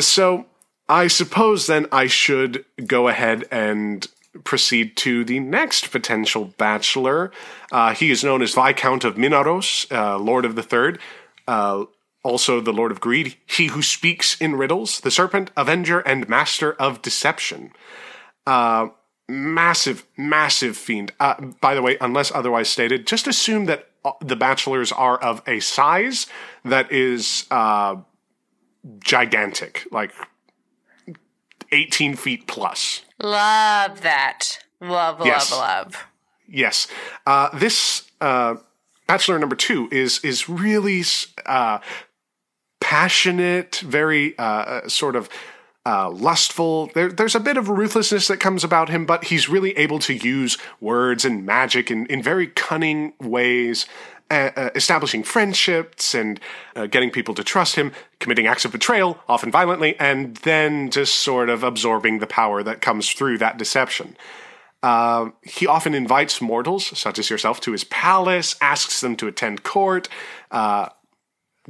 So I suppose then I should go ahead and proceed to the next potential bachelor. Uh, he is known as Viscount of Minauros, uh, Lord of the Third, uh, also the Lord of Greed, he who speaks in riddles, the Serpent, Avenger, and Master of Deception. Massive, massive fiend. Uh, by the way, unless otherwise stated, just assume that uh, the bachelors are of a size that is uh, gigantic, like 18 feet plus. Love that. Love, love, yes. love. Yes. Uh, this uh, bachelor number two is is really uh, passionate, very uh, sort of uh, lustful. There, there's a bit of ruthlessness that comes about him, but he's really able to use words and magic in, in very cunning ways, uh, uh, establishing friendships and uh, getting people to trust him, committing acts of betrayal, often violently, and then just sort of absorbing the power that comes through that deception. Uh, he often invites mortals, such as yourself, to his palace, asks them to attend court, uh,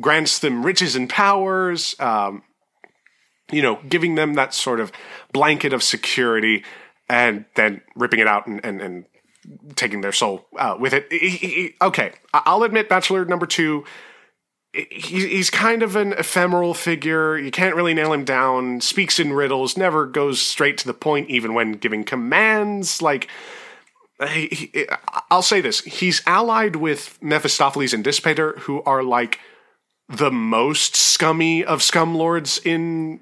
grants them riches and powers. Um, you know, giving them that sort of blanket of security and then ripping it out and, and, and taking their soul uh, with it. He, he, okay, I'll admit, Bachelor number two, he, he's kind of an ephemeral figure. You can't really nail him down. Speaks in riddles, never goes straight to the point, even when giving commands. Like, I'll say this: he's allied with Mephistopheles and Dispater, who are like the most scummy of scum lords in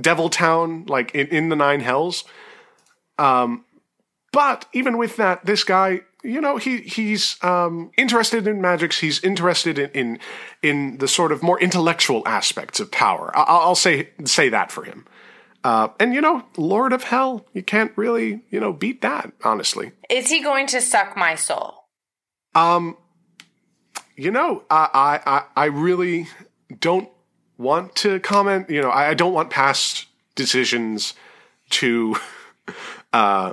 Devil Town, like in, in the Nine Hells. Um, but even with that, this guy, you know, he he's um, interested in magics. He's interested in, in in the sort of more intellectual aspects of power. I'll, I'll say say that for him. Uh, and you know, Lord of Hell, you can't really you know beat that. Honestly, is he going to suck my soul? Um, you know, I I I really don't want to comment. You know, I, don't want past decisions to uh,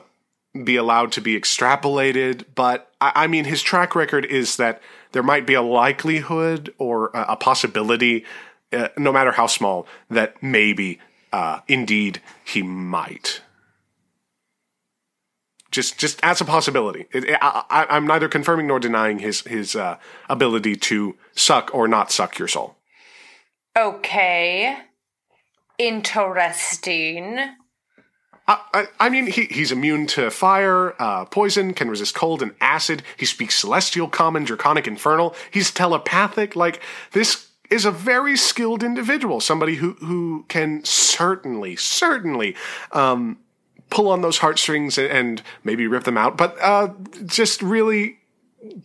be allowed to be extrapolated. But I, I, mean, his track record is that there might be a likelihood or a, a possibility, uh, no matter how small, that maybe, uh, indeed, he might. Just, just as a possibility. It, it, I, am neither confirming nor denying his his uh, ability to suck or not suck your soul. Okay. Interesting. I, I, mean, he, he's immune to fire, uh, poison, can resist cold and acid. He speaks celestial, common, draconic, infernal. He's telepathic. Like, this is a very skilled individual, somebody who, who can certainly, certainly, um, pull on those heartstrings and, and maybe rip them out, but, uh, just really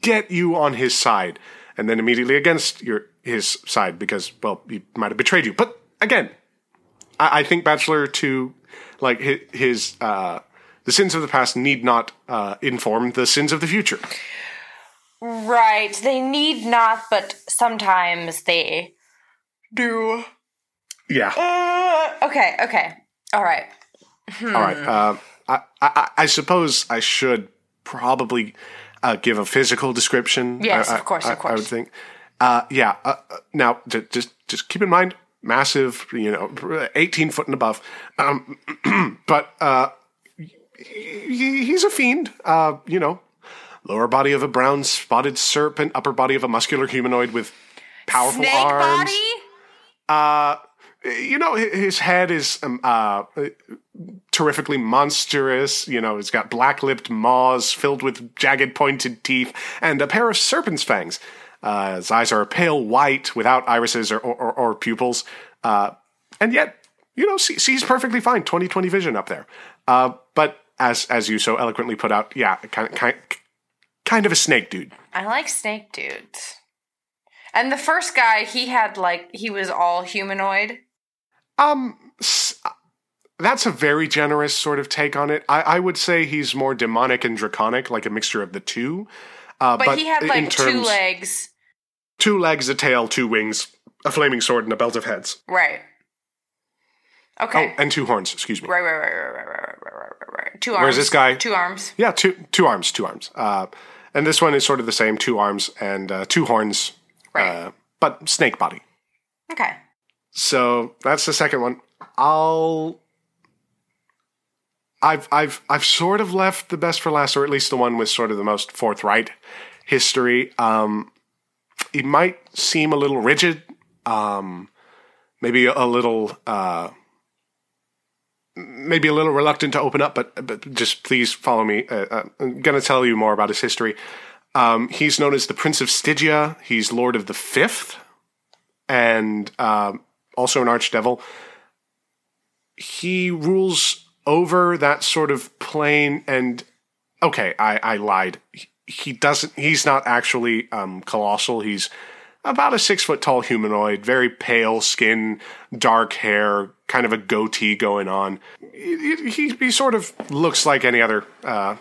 get you on his side and then immediately against your his side because well he might have betrayed you. But again, I, I think Bachelor to like his, his uh, the sins of the past need not uh, inform the sins of the future. Right, they need not, but sometimes they do. Yeah. Uh, okay. Okay. All right. Hmm. All right. Uh, I, I I suppose I should probably uh, give a physical description. Yes, I, of course, I, of course. I would think. Uh, yeah. Uh, uh now, just just keep in mind, massive. You know, eighteen foot and above. Um, but uh, he, he's a fiend. Uh, you know, lower body of a brown spotted serpent, upper body of a muscular humanoid with powerful Snake arms. Body? Uh, you know, his head is um, uh, terrifically monstrous. You know, it's got black lipped maws filled with jagged pointed teeth and a pair of serpent's fangs. Uh, his eyes are pale white without irises or, or, or pupils. Uh, and yet, you know, see, sees perfectly fine. 2020 vision up there. Uh, but as as you so eloquently put out, yeah, kind, kind, kind of a snake dude. I like snake dudes. And the first guy, he had like, he was all humanoid. Um, that's a very generous sort of take on it. I, I, would say he's more demonic and draconic, like a mixture of the two. Uh, but, but, he had like terms, two legs. Two legs, a tail, two wings, a flaming sword, and a belt of heads. Right. Okay. Oh, and two horns. Excuse me. Right, right, right, right, right, right, right, right, right. Two arms. Where's this guy? Two arms. Yeah, two two arms, two arms. Uh, and this one is sort of the same: two arms and uh, two horns. Right. Uh, but snake body. Okay. So that's the second one. I'll I've I've I've sort of left the best for last, or at least the one with sort of the most forthright history. Um, it might seem a little rigid, um, maybe a little, uh, maybe a little reluctant to open up, but but just please follow me. Uh, uh I'm going to tell you more about his history. Um, he's known as the Prince of Stygia. He's Lord of the Fifth, and um, also an archdevil. He rules over that sort of plane and okay i i lied. He doesn't he's not actually um colossal. He's about a six foot tall humanoid very pale skin dark hair kind of a goatee going on. He, he, he sort of looks like any other uh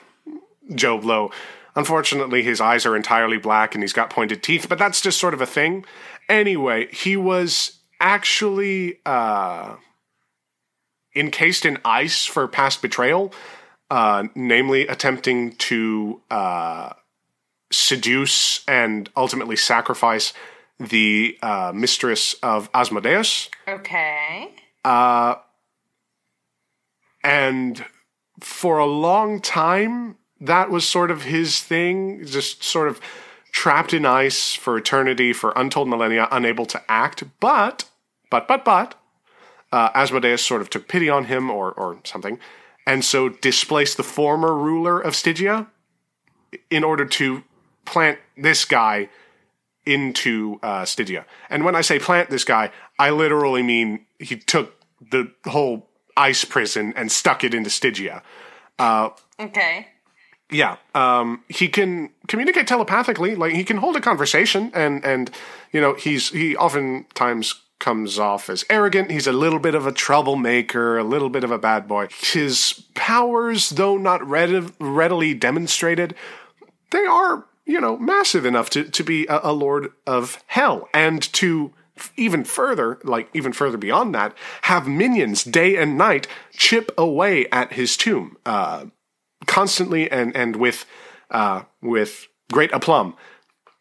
joe blow. Unfortunately his eyes are entirely black and he's got pointed teeth but that's just sort of a thing. Anyway he was actually uh encased in ice for past betrayal, uh, namely attempting to uh, seduce and ultimately sacrifice the uh, mistress of Asmodeus. Okay. Uh, and for a long time, that was sort of his thing, just sort of trapped in ice for eternity, for untold millennia, unable to act. But, but, but, but, uh, Asmodeus sort of took pity on him or, or something, and so displaced the former ruler of Stygia in order to plant this guy into uh, Stygia. And when I say plant this guy, I literally mean he took the whole ice prison and stuck it into Stygia. Uh, Okay. yeah, um, he can communicate telepathically. Like he can hold a conversation, and and you know he's he oftentimes comes off as arrogant. He's a little bit of a troublemaker, a little bit of a bad boy. His powers, though not read- readily demonstrated, they are you know massive enough to to be a, a lord of hell and to even further like even further beyond that have minions day and night chip away at his tomb uh constantly and and with uh with great aplomb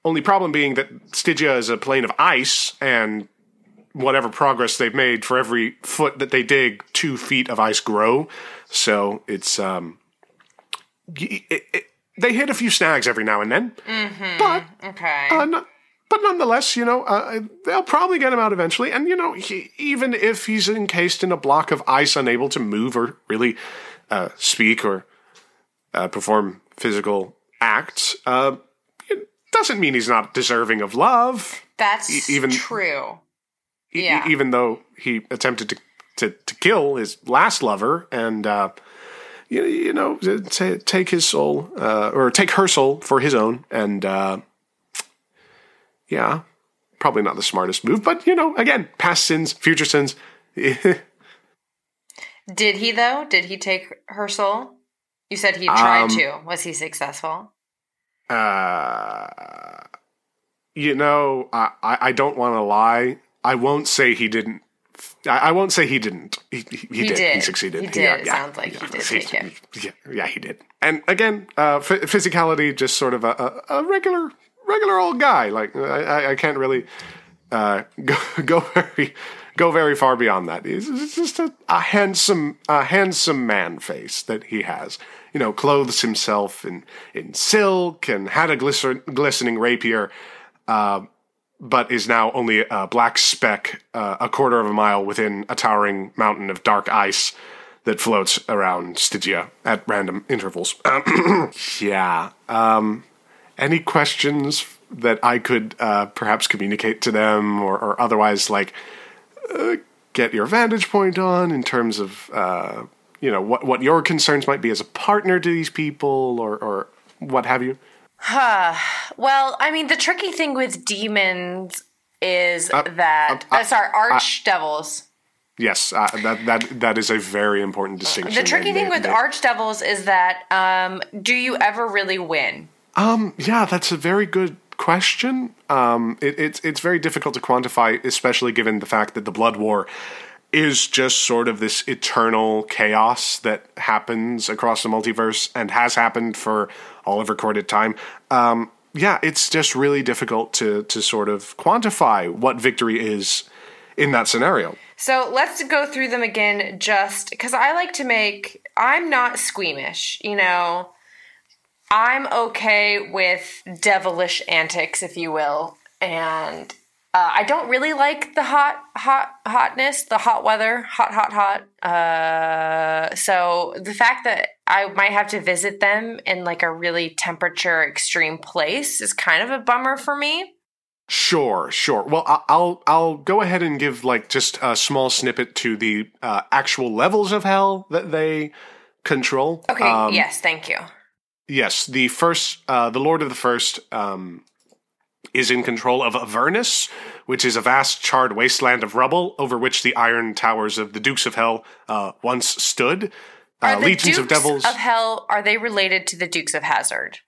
only problem being that stygia is a plane of ice and whatever progress they've made for every foot that they dig two feet of ice grow so it's um it, it, they hit a few snags every now and then but Okay. uh, no, but nonetheless, you know, uh, they'll probably get him out eventually. And you know, he, even if he's encased in a block of ice, unable to move or really uh, speak or uh, perform physical acts, uh, it doesn't mean he's not deserving of love. That's even- true. E- e- even though he attempted to to, to kill his last lover and. Uh, you, you know, t- take his soul, uh, or take her soul for his own, and uh, yeah, probably not the smartest move, but you know, again, past sins, future sins. Did he though? Did he take her soul? You said he tried Um, to. Was he successful? uh, you know, I, I I don't want to lie. I won't say he didn't. I, I won't say he didn't. He, he, he He did. He succeeded. He did. It sounds like he did take him. Yeah, yeah, he did. And again, uh, f- physicality, just sort of a, a, a regular, regular old guy. Like I, I- can't really uh, go go very go very far beyond that. It's, just a, a handsome, a handsome man face that he has. You know, clothes himself in in silk and had a glistening rapier. Uh, but is now only a black speck uh, a quarter of a mile within a towering mountain of dark ice that floats around Stygia at random intervals. yeah. Um, any questions that I could uh, perhaps communicate to them or, or otherwise, like, uh, get your vantage point on in terms of, uh, you know, what, what your concerns might be as a partner to these people or, or what have you? Well, I mean, the tricky thing with demons is Uh, that uh, uh, sorry, archdevils. Yes, uh, that, that, that is a very important distinction. The tricky thing with they- archdevils is that um, do you ever really win? Um, yeah, that's a very good question. Um, it, it's it's very difficult to quantify, especially given the fact that the Blood War is just sort of this eternal chaos that happens across the multiverse and has happened for all of recorded time. Um, yeah, it's just really difficult to to sort of quantify what victory is in that scenario. So let's go through them again, just because I like to make. I'm not squeamish, you know. I'm okay with devilish antics, if you will, and uh, I don't really like the hot, hot, hotness, the hot weather, hot, hot, hot. Uh, so the fact that I might have to visit them in like a really temperature extreme place is kind of a bummer for me. Sure, sure. Well, I'll I'll go ahead and give like just a small snippet to the uh, actual levels of hell that they control. Okay, Um, yes, thank you. Yes, the first, uh, the Lord of the First, um, is in control of Avernus, which is a vast charred wasteland of rubble over which the iron towers of the Dukes of Hell uh, once stood. Are Uh, the legions Dukes of devils, of Hell are they related to the Dukes of Hazzard?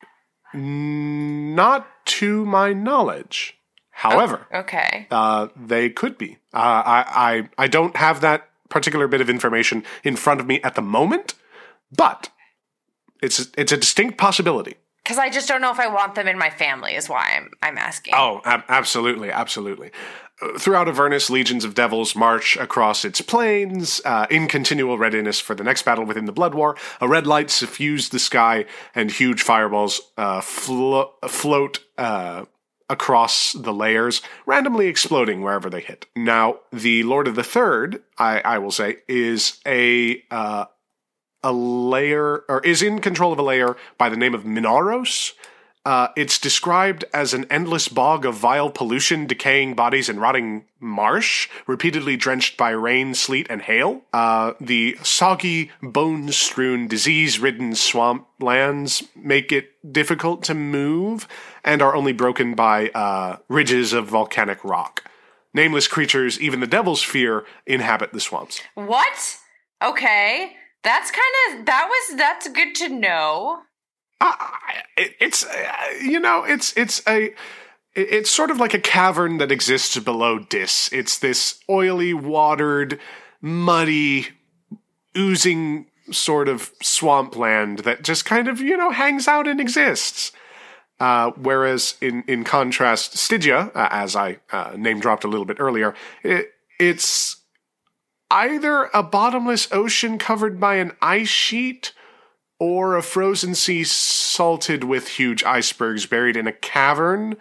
not to my knowledge. However, Okay. uh, they could be. Uh, I, I I don't have that particular bit of information in front of me at the moment, but it's it's a distinct possibility. Because I just don't know if I want them in my family. Is why I'm I'm asking. Oh, ab- absolutely, absolutely. Throughout Avernus, legions of devils march across its plains uh, in continual readiness for the next battle within the Blood War. A red light suffused the sky, and huge fireballs uh, flo- float uh, across the layers, randomly exploding wherever they hit. Now, the Lord of the Third, I, I will say, is a uh, a layer, or is in control of a layer by the name of Minauros. Uh, it's described as an endless bog of vile pollution, decaying bodies, and rotting marsh, repeatedly drenched by rain, sleet, and hail. Uh, the soggy, bone strewn, disease ridden swamp lands make it difficult to move and are only broken by uh, ridges of volcanic rock. Nameless creatures, even the devil's fear, inhabit the swamps. What? Okay. That's kind of that was that's good to know. Uh, it, it's uh, you know it's it's a it's sort of like a cavern that exists below Dis. It's this oily, watered, muddy, oozing sort of swampland that just kind of you know hangs out and exists. Uh, whereas in in contrast, Stygia, uh, as I uh, name dropped a little bit earlier, it, it's either a bottomless ocean covered by an ice sheet or a frozen sea salted with huge icebergs buried in a cavern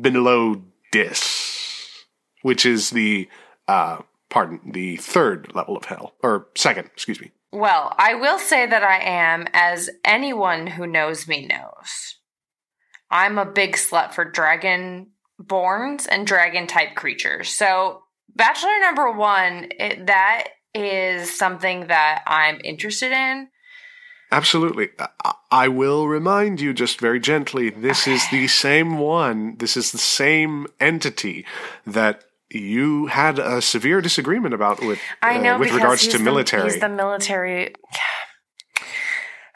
below Dis, which is the uh pardon, the third level of hell or second, excuse me. Well, I will say that I am, as anyone who knows me knows. I'm a big slut for dragon borns and dragon type creatures. So, Bachelor number one, it, that is something that I'm interested in. Absolutely. I- will remind you just very gently this is the same one, this is the same entity that you had a severe disagreement about with I uh, know with because regards he's to the- military. He's the military.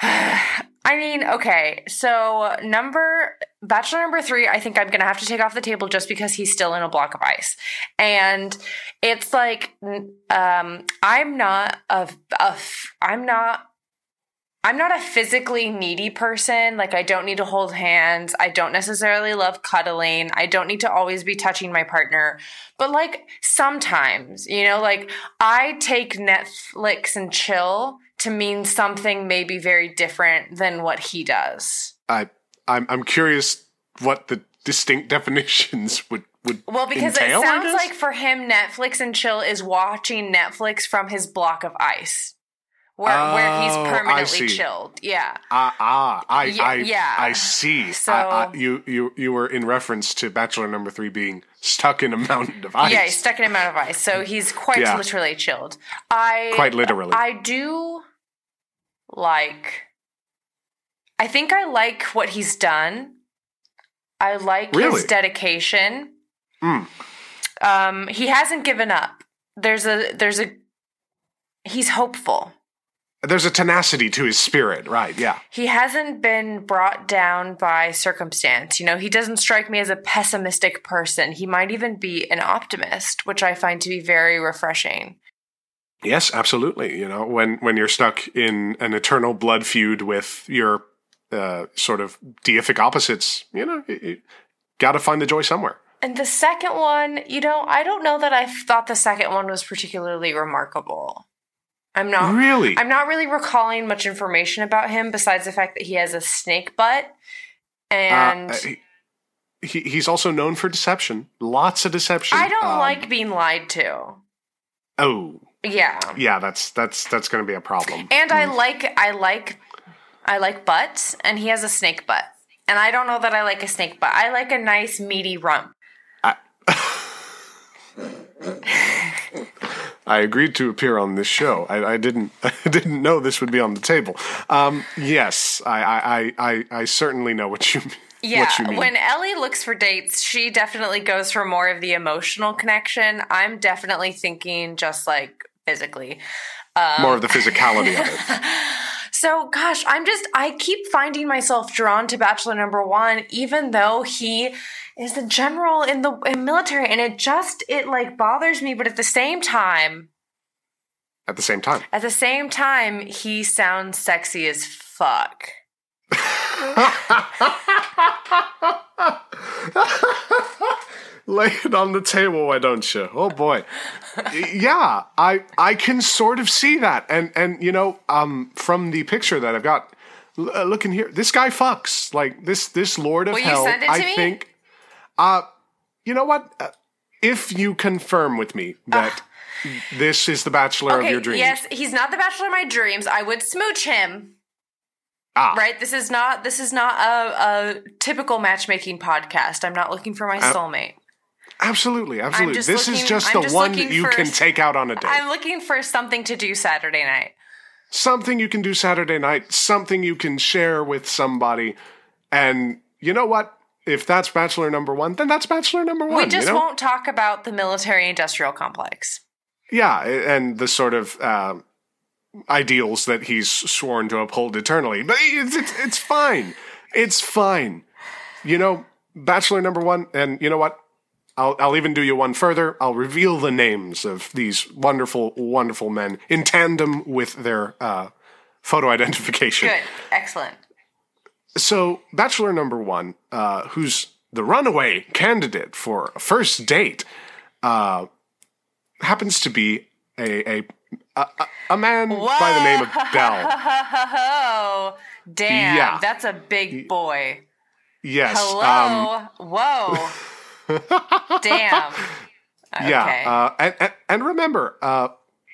I mean, okay, so number bachelor number three, I think I'm gonna have to take off the table just because he's still in a block of ice, and it's like, um, I'm not a, a I'm not. I'm not a physically needy person. Like, I don't need to hold hands. I don't necessarily love cuddling. I don't need to always be touching my partner. But, like, sometimes, you know, like, I take Netflix and chill to mean something maybe very different than what he does. I I'm I'm curious what the distinct definitions would would Well, because entail, it sounds like for him, Netflix and chill is watching Netflix from his block of ice. Where, where he's Oh, permanently chilled. Yeah. Ah, ah, I, Yeah, I, yeah. I see. So- I, I, you, you, you were in reference to Bachelor Number Three being stuck in a mountain of ice. Yeah, he's stuck in a mountain of ice, so he's quite Yeah. literally chilled. I Quite literally. I do like. I think I like what he's done. I like Really? his dedication. Mm. Um, he hasn't given up. There's a there's a he's hopeful. There's a tenacity to his spirit, right? Yeah. He hasn't been brought down by circumstance. You know, he doesn't strike me as a pessimistic person. He might even be an optimist, which I find to be very refreshing. Yes, absolutely. You know, when when you're stuck in an eternal blood feud with your uh, sort of deific opposites, you know, you, got to find the joy somewhere. And the second one, you know, I don't know that I thought the second one was particularly remarkable. I'm not Really? I'm not really recalling much information about him besides the fact that he has a snake butt. And Uh, he, he, he's also known for deception. Lots of deception. I don't Um, like being lied to. Oh, Yeah. yeah. That's that's that's going to be a problem. And I like I like I like butts and he has a snake butt. And I don't know that I like a snake butt. I like a nice meaty rump. I agreed to appear on this show. I, I didn't. I didn't know this would be on the table. Um, yes, I, I, I, I, certainly know what you. Yeah, what you mean. Yeah, when Ellie looks for dates, she definitely goes for more of the emotional connection. I'm definitely thinking just like physically. More of the um, physicality of it. So, gosh, I'm just, I keep finding myself drawn to Bachelor number one, even though he is a general in the in military, and it just, it like bothers me. But at the same time, At the same time, at the same time, he sounds sexy as fuck. Lay it on the table, why don't you? Oh boy, yeah, I I can sort of see that, and and you know, um, from the picture that I've got, uh, looking here, this guy fucks like this this Lord of Will you Hell. send it to I me? think, uh, you know what? Uh, if you confirm with me that this is the Bachelor of your dreams, yes, he's not the bachelor of my dreams. I would smooch him. ah, Right? This is not this is not a, a typical matchmaking podcast. I'm not looking for my Uh, soulmate. Absolutely, absolutely. This is just I'm the just one you for- can take out on a date. I'm looking for something to do Saturday night. something you can do Saturday night, something you can share with somebody. And you know what? If that's Bachelor number one, then that's Bachelor number one. We just you know? won't talk about the military industrial complex. Yeah, and the sort of uh, ideals that he's sworn to uphold eternally. But it's, it's, it's fine. It's fine. You know, Bachelor number one, and you know what? I'll, I'll even do you one further. I'll reveal the names of these wonderful, wonderful men in tandem with their uh, photo identification. Good. Excellent. So, Bachelor number one, uh, who's the runaway candidate for a first date, uh, happens to be a a a, a- a man by the name of Bel. Damn. Yeah. That's a big boy. Yes. Hello. Um, Whoa. Damn. Okay. yeah. Uh, and, and and remember, uh,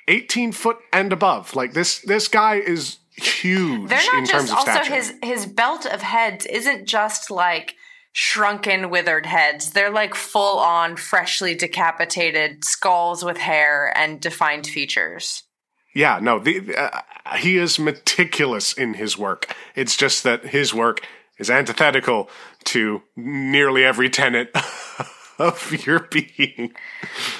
eighteen foot and above. Like this, this guy is huge They're not just also stature. his his belt of heads isn't just like shrunken withered heads. They're like full on freshly decapitated skulls with hair and defined features. Yeah, no, the, uh, he is meticulous in his work. It's just that his work is antithetical to nearly every tenet of your being.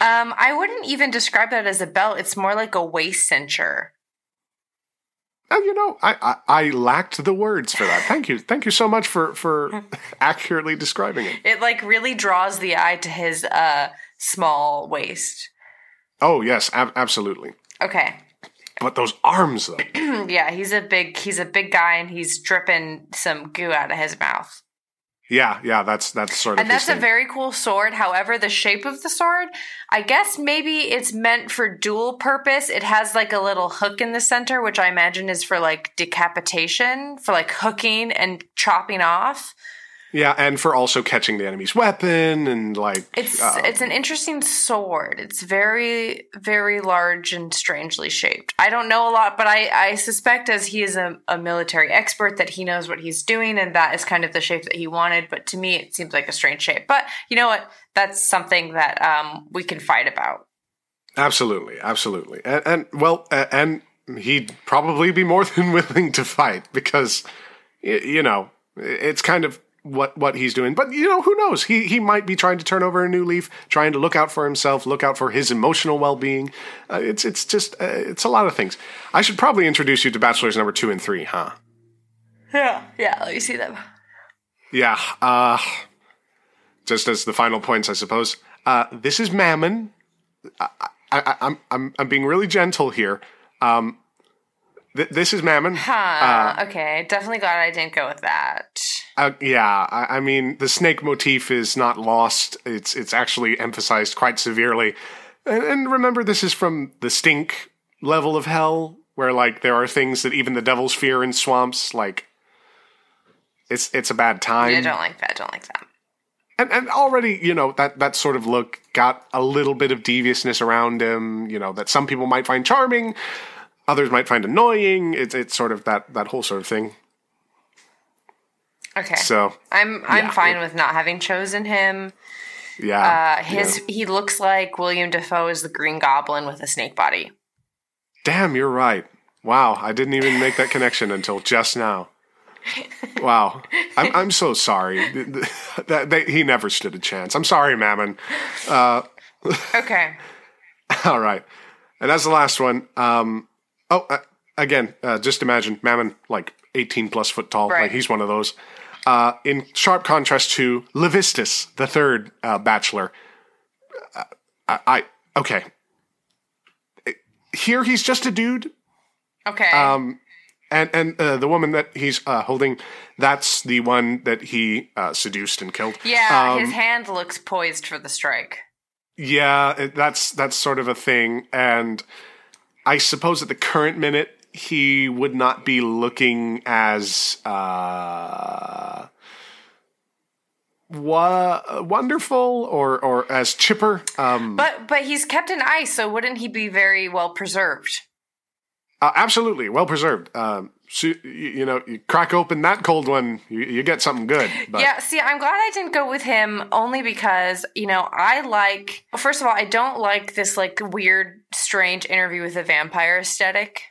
Um, I wouldn't even describe that as a belt. It's more like a waist cincher. And you know, I, I I lacked the words for that. Thank you, thank you so much for for accurately describing it. It like really draws the eye to his uh small waist. Oh yes, ab- absolutely. Okay. But those arms, though, Yeah, he's a big he's a big guy and he's dripping some goo out of his mouth. Yeah, yeah, that's that's sort of. And that's a very cool sword. However, the shape of the sword, I guess maybe it's meant for dual purpose. It has like a little hook in the center, which I imagine is for like decapitation, for like hooking and chopping off. Yeah, and for also catching the enemy's weapon and like It's uh, it's an interesting sword. It's very very large and strangely shaped. I don't know a lot, but I I suspect as he is a, a military expert that he knows what he's doing, and that is kind of the shape that he wanted. But to me, it seems like a strange shape. But you know what? That's something that um, we can fight about. Absolutely, absolutely, and, and well, uh, and he'd probably be more than willing to fight because, you know, it's kind of what what he's doing. But you know, who knows? He he might be trying to turn over a new leaf, trying to look out for himself, look out for his emotional well being. Uh, it's it's just uh, it's a lot of things. I should probably introduce you to bachelors number two and three, huh? Yeah, yeah. Let me see them. Yeah. Uh, just as the final points, I suppose. Uh, this is Mammon. I, I, I'm I'm I'm being really gentle here. Um, th- this is Mammon. Huh. okay. Definitely glad I didn't go with that. Uh, yeah, I, I mean the snake motif is not lost. It's it's actually emphasized quite severely. And, and remember, this is from the stink level of hell, where like there are things that even the devils fear in swamps. Like it's it's a bad time. I don't like that. I don't like that. and and already you know that that sort of look got a little bit of deviousness around him you know that some people might find charming others might find annoying it's it's sort of that that whole sort of thing Okay. so I'm I'm Yeah. fine with not having chosen him. yeah Uh, his yeah. he looks like William Dafoe is the Green Goblin with a snake body. damn you're right wow i didn't even make that connection until just now wow i'm i'm so sorry that, that he never stood a chance i'm sorry mammon Okay. All right. And that's the last one. Um, oh, uh, again, uh, just imagine Mammon, like 18 plus foot tall. Right. Like he's one of those. Uh, in sharp contrast to Levistus, the third uh, bachelor. Uh, I, I, okay. Here he's just a dude. Okay. Um, And and uh, the woman that he's uh, holding, that's the one that he uh, seduced and killed. Yeah, Um, his hand looks poised for the strike. Yeah, it, that's that's sort of a thing, and I suppose at the current minute he would not be looking as uh, wa- wonderful or or as chipper. Um, But but he's kept in ice, so wouldn't he be very well preserved? uh, absolutely well preserved. Um, you, you know, you crack open that cold one, you, you get something good. But Yeah, see, I'm glad I didn't go with him only because, you know, I like first of all, I don't like this like weird, strange interview with a vampire aesthetic.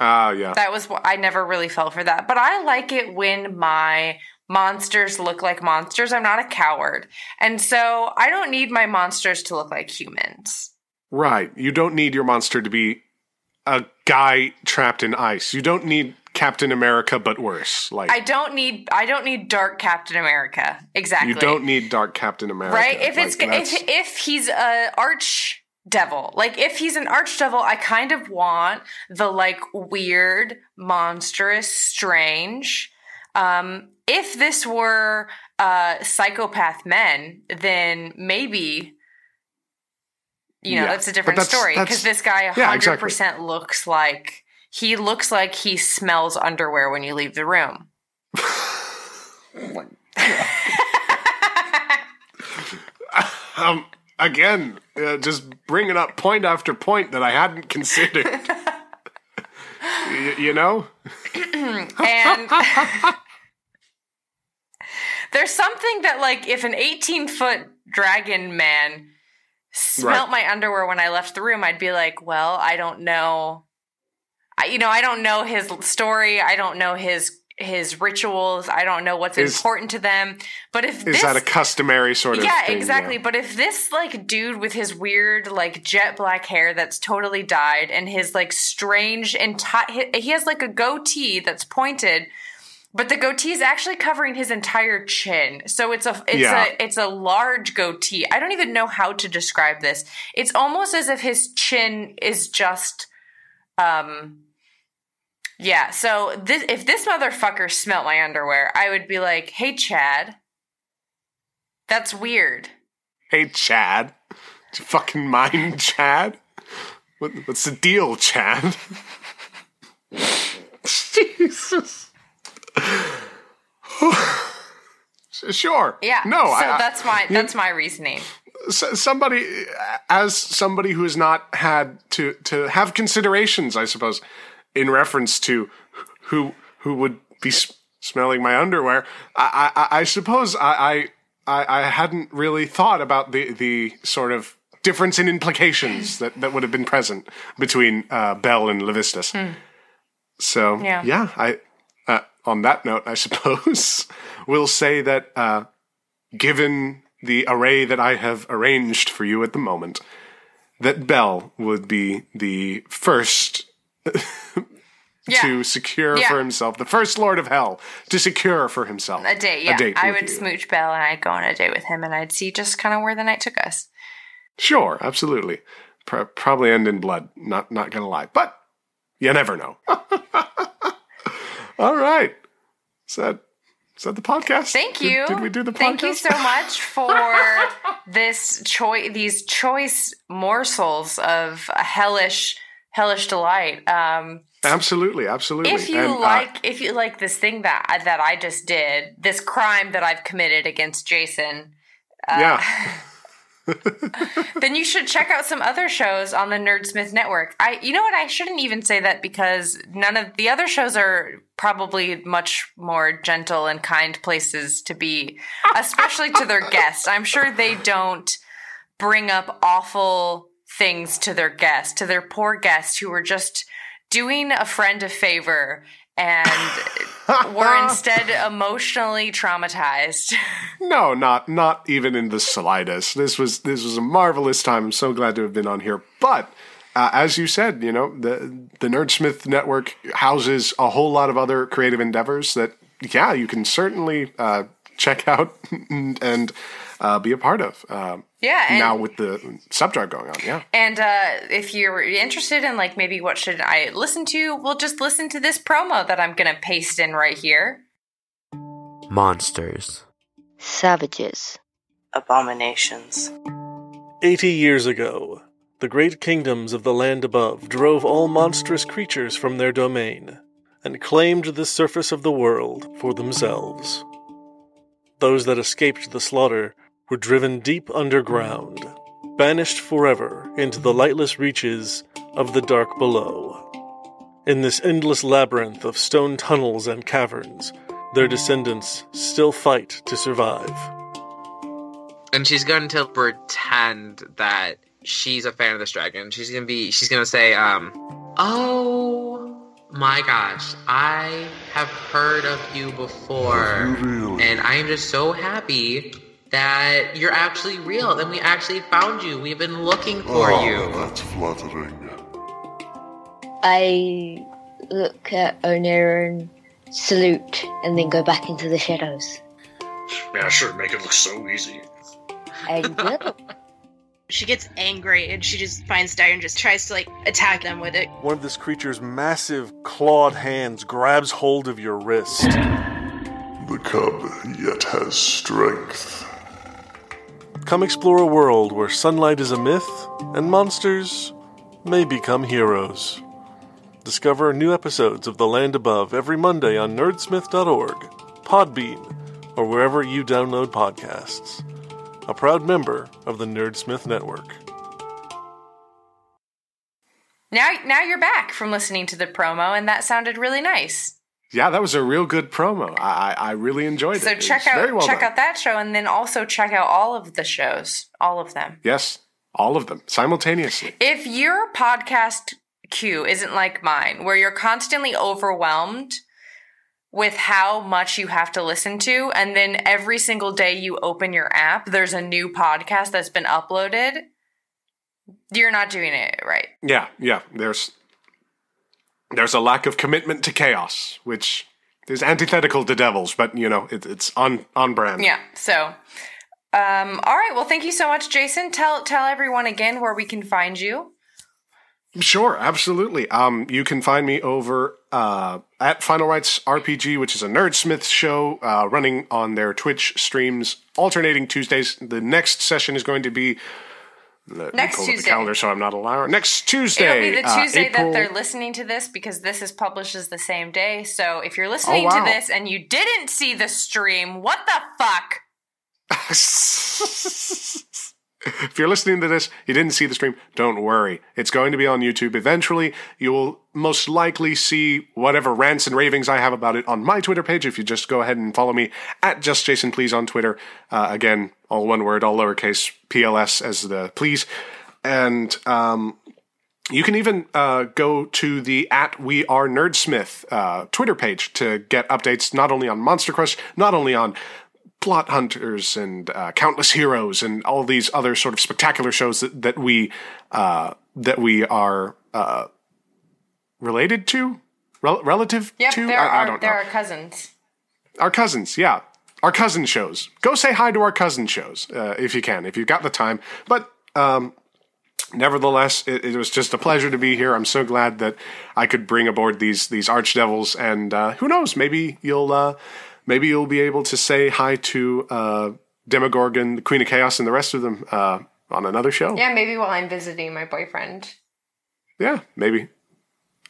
ah, yeah, That was I never really fell for that. But I like it when my monsters look like monsters. I'm not a coward. And so I don't need my monsters to look like humans. right. You don't need your monster to be a guy trapped in ice. You don't need Captain America, but worse. Like I don't need I don't need dark Captain America. Exactly. You don't need Dark Captain America, right if it's if if he's a arch devil like if he's an arch devil i kind of want the like weird monstrous strange um if this were uh psychopath men then maybe you know Yeah. that's a different that's- story because this guy 100% yeah, exactly. looks like he looks like he smells underwear when you leave the room um, again, uh, just bringing up point after point that I hadn't considered. Y- you know, and there's something that like if an 18 foot dragon man smelt my underwear when i left the room i'd be like well i don't know I, you know i don't know his story i don't know his his rituals i don't know what's Is- important to them but if is this that a customary sort of? yeah thing? exactly but if this like dude with his weird like jet black hair that's totally dyed and his like strange entire he has like a goatee that's pointed but the goatee is actually covering his entire chin so it's a it's Yeah. a it's a large goatee i don't even know how to describe this it's almost as if his chin is just um yeah so this if this motherfucker smelt my underwear i would be like hey chad that's weird. Hey, Chad, do you fucking mind, Chad? What, what's the deal, Chad? Jesus. sure. Yeah. No. So I, that's my that's my reasoning. somebody as somebody who has not had to to have considerations i suppose in reference to who who would be smelling my underwear i i, I suppose I, I i hadn't really thought about the the sort of difference in implications that that would have been present between uh, bel and levistus so Yeah. yeah i on that note i suppose we'll say that uh given the array that I have arranged for you at the moment, that Bel would be the first Yeah. to secure Yeah. for himself, the first Lord of Hell to secure for himself a date, yeah. date I would you. smooch Bel and I'd go on a date with him and I'd see just kind of where the night took us. Sure, absolutely. Pro- probably end in blood. Not not gonna lie, but you never know. All right. Is that is that the podcast? Thank you. Did, we do the podcast? Thank you so much for this choice these choice morsels of a hellish hellish delight. Um Absolutely, absolutely. if you And, uh, like if you like this thing that that I just did, this crime that I've committed against Jason, yeah. then you should check out some other shows on the Nerdsmith network. I you know what I shouldn't even say that because none of the other shows are probably much more gentle and kind places to be, especially to their guests. I'm sure they don't bring up awful things to their guests, to their poor guests who were just doing a friend a favor and were instead emotionally traumatized. No, not not even in the slightest. This was this was a marvelous time. I'm so glad to have been on here. But uh, as you said, you know the the Nerdsmith Network houses a whole lot of other creative endeavors that yeah you can certainly uh, check out and. and uh, be a part of. Um, Yeah, and now with the subject going on, yeah. And uh, if you're interested in like maybe what should I listen to, well, just listen to this promo that I'm gonna paste in right here. Monsters. Savages. Abominations. Eighty years ago, the great kingdoms of the land above drove all monstrous creatures from their domain and claimed the surface of the world for themselves. Those that escaped the slaughter were driven deep underground, banished forever into the lightless reaches of the dark below. In this endless labyrinth of stone tunnels and caverns, their descendants still fight to survive. And she's going to pretend that she's a fan of this dragon. She's gonna be. She's gonna say, um, "Oh my gosh, I have heard of you before, and I am just so happy that you're actually real, and we actually found you. We've been looking for Oh, you." That's flattering. I look at Onera and salute and then go back into the shadows. Yeah, sure, make it look so easy. I will. She gets angry and she just finds Dire and just tries to like attack them with it. One of this creature's massive clawed hands grabs hold of your wrist. The cub yet has strength. Come explore a world where sunlight is a myth and monsters may become heroes. Discover new episodes of The Land Above every Monday on nerdsmith.org, Podbean, or wherever you download podcasts. A proud member of the Nerdsmith Network. Now, now you're back from listening to the promo, and that sounded really nice. Yeah, that was a real good promo. I, I really enjoyed So it. So check out well check done. out that show, and then also check out all of the shows, all of them. Yes, all of them simultaneously. If your podcast queue isn't like mine, where you're constantly overwhelmed with how much you have to listen to, and then every single day you open your app, there's a new podcast that's been uploaded, you're not doing it right. Yeah, yeah. There's there's a lack of commitment to chaos, which is antithetical to devils, but you know it, it's on on brand. Yeah. So, um, all right. Well, thank you so much, Jason. Tell tell everyone again where we can find you. Sure, absolutely. Um, you can find me over uh, at Final Rights RPG, which is a Nerdsmith show uh, running on their Twitch streams, alternating Tuesdays. The next session is going to be let me Next pull up the Tuesday. calendar, so I'm not a liar. Next Tuesday, It'll be the uh, Tuesday April- that they're listening to this because this is published as the same day. So if you're listening Oh, wow. to this and you didn't see the stream, what the fuck? if you're listening to this, you didn't see the stream, don't worry. It's going to be on YouTube eventually. You will most likely see whatever rants and ravings I have about it on my Twitter page if you just go ahead and follow me at Just Jason Please on Twitter. Uh, again, all one word, all lowercase, PLS as the please. And um, you can even uh, go to the at We Are Nerdsmith uh, Twitter page to get updates not only on Monster Crush, not only on Plot Hunters and uh, Countless Heroes and all these other sort of spectacular shows that, that we uh, that we are uh, related to, Rel- relative Yep, to. there I, I don't there know. are cousins. Our cousins, yeah. Our cousin shows. Go say hi to our cousin shows uh, if you can, if you've got the time. But um, nevertheless, it, it was just a pleasure to be here. I'm so glad that I could bring aboard these these archdevils, and uh, who knows, maybe you'll uh, maybe you'll be able to say hi to uh, Demogorgon, the Queen of Chaos, and the rest of them uh, on another show. Yeah, maybe while I'm visiting my boyfriend. Yeah, maybe.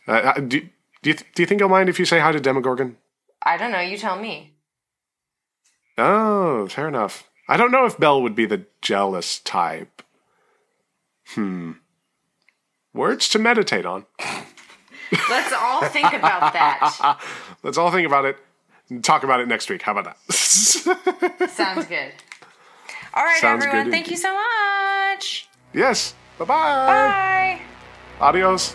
Uh, uh, do, do you do you think you'll mind if you say hi to Demogorgon? I don't know. You tell me. Oh, fair enough. I don't know if Bel would be the jealous type. Hmm. Words to meditate on. Let's all think about that. Let's all think about it talk about it next week. How about that? Sounds good. All right, Sounds everyone. Thank you so much. yes. Bye-bye. Bye. Adios.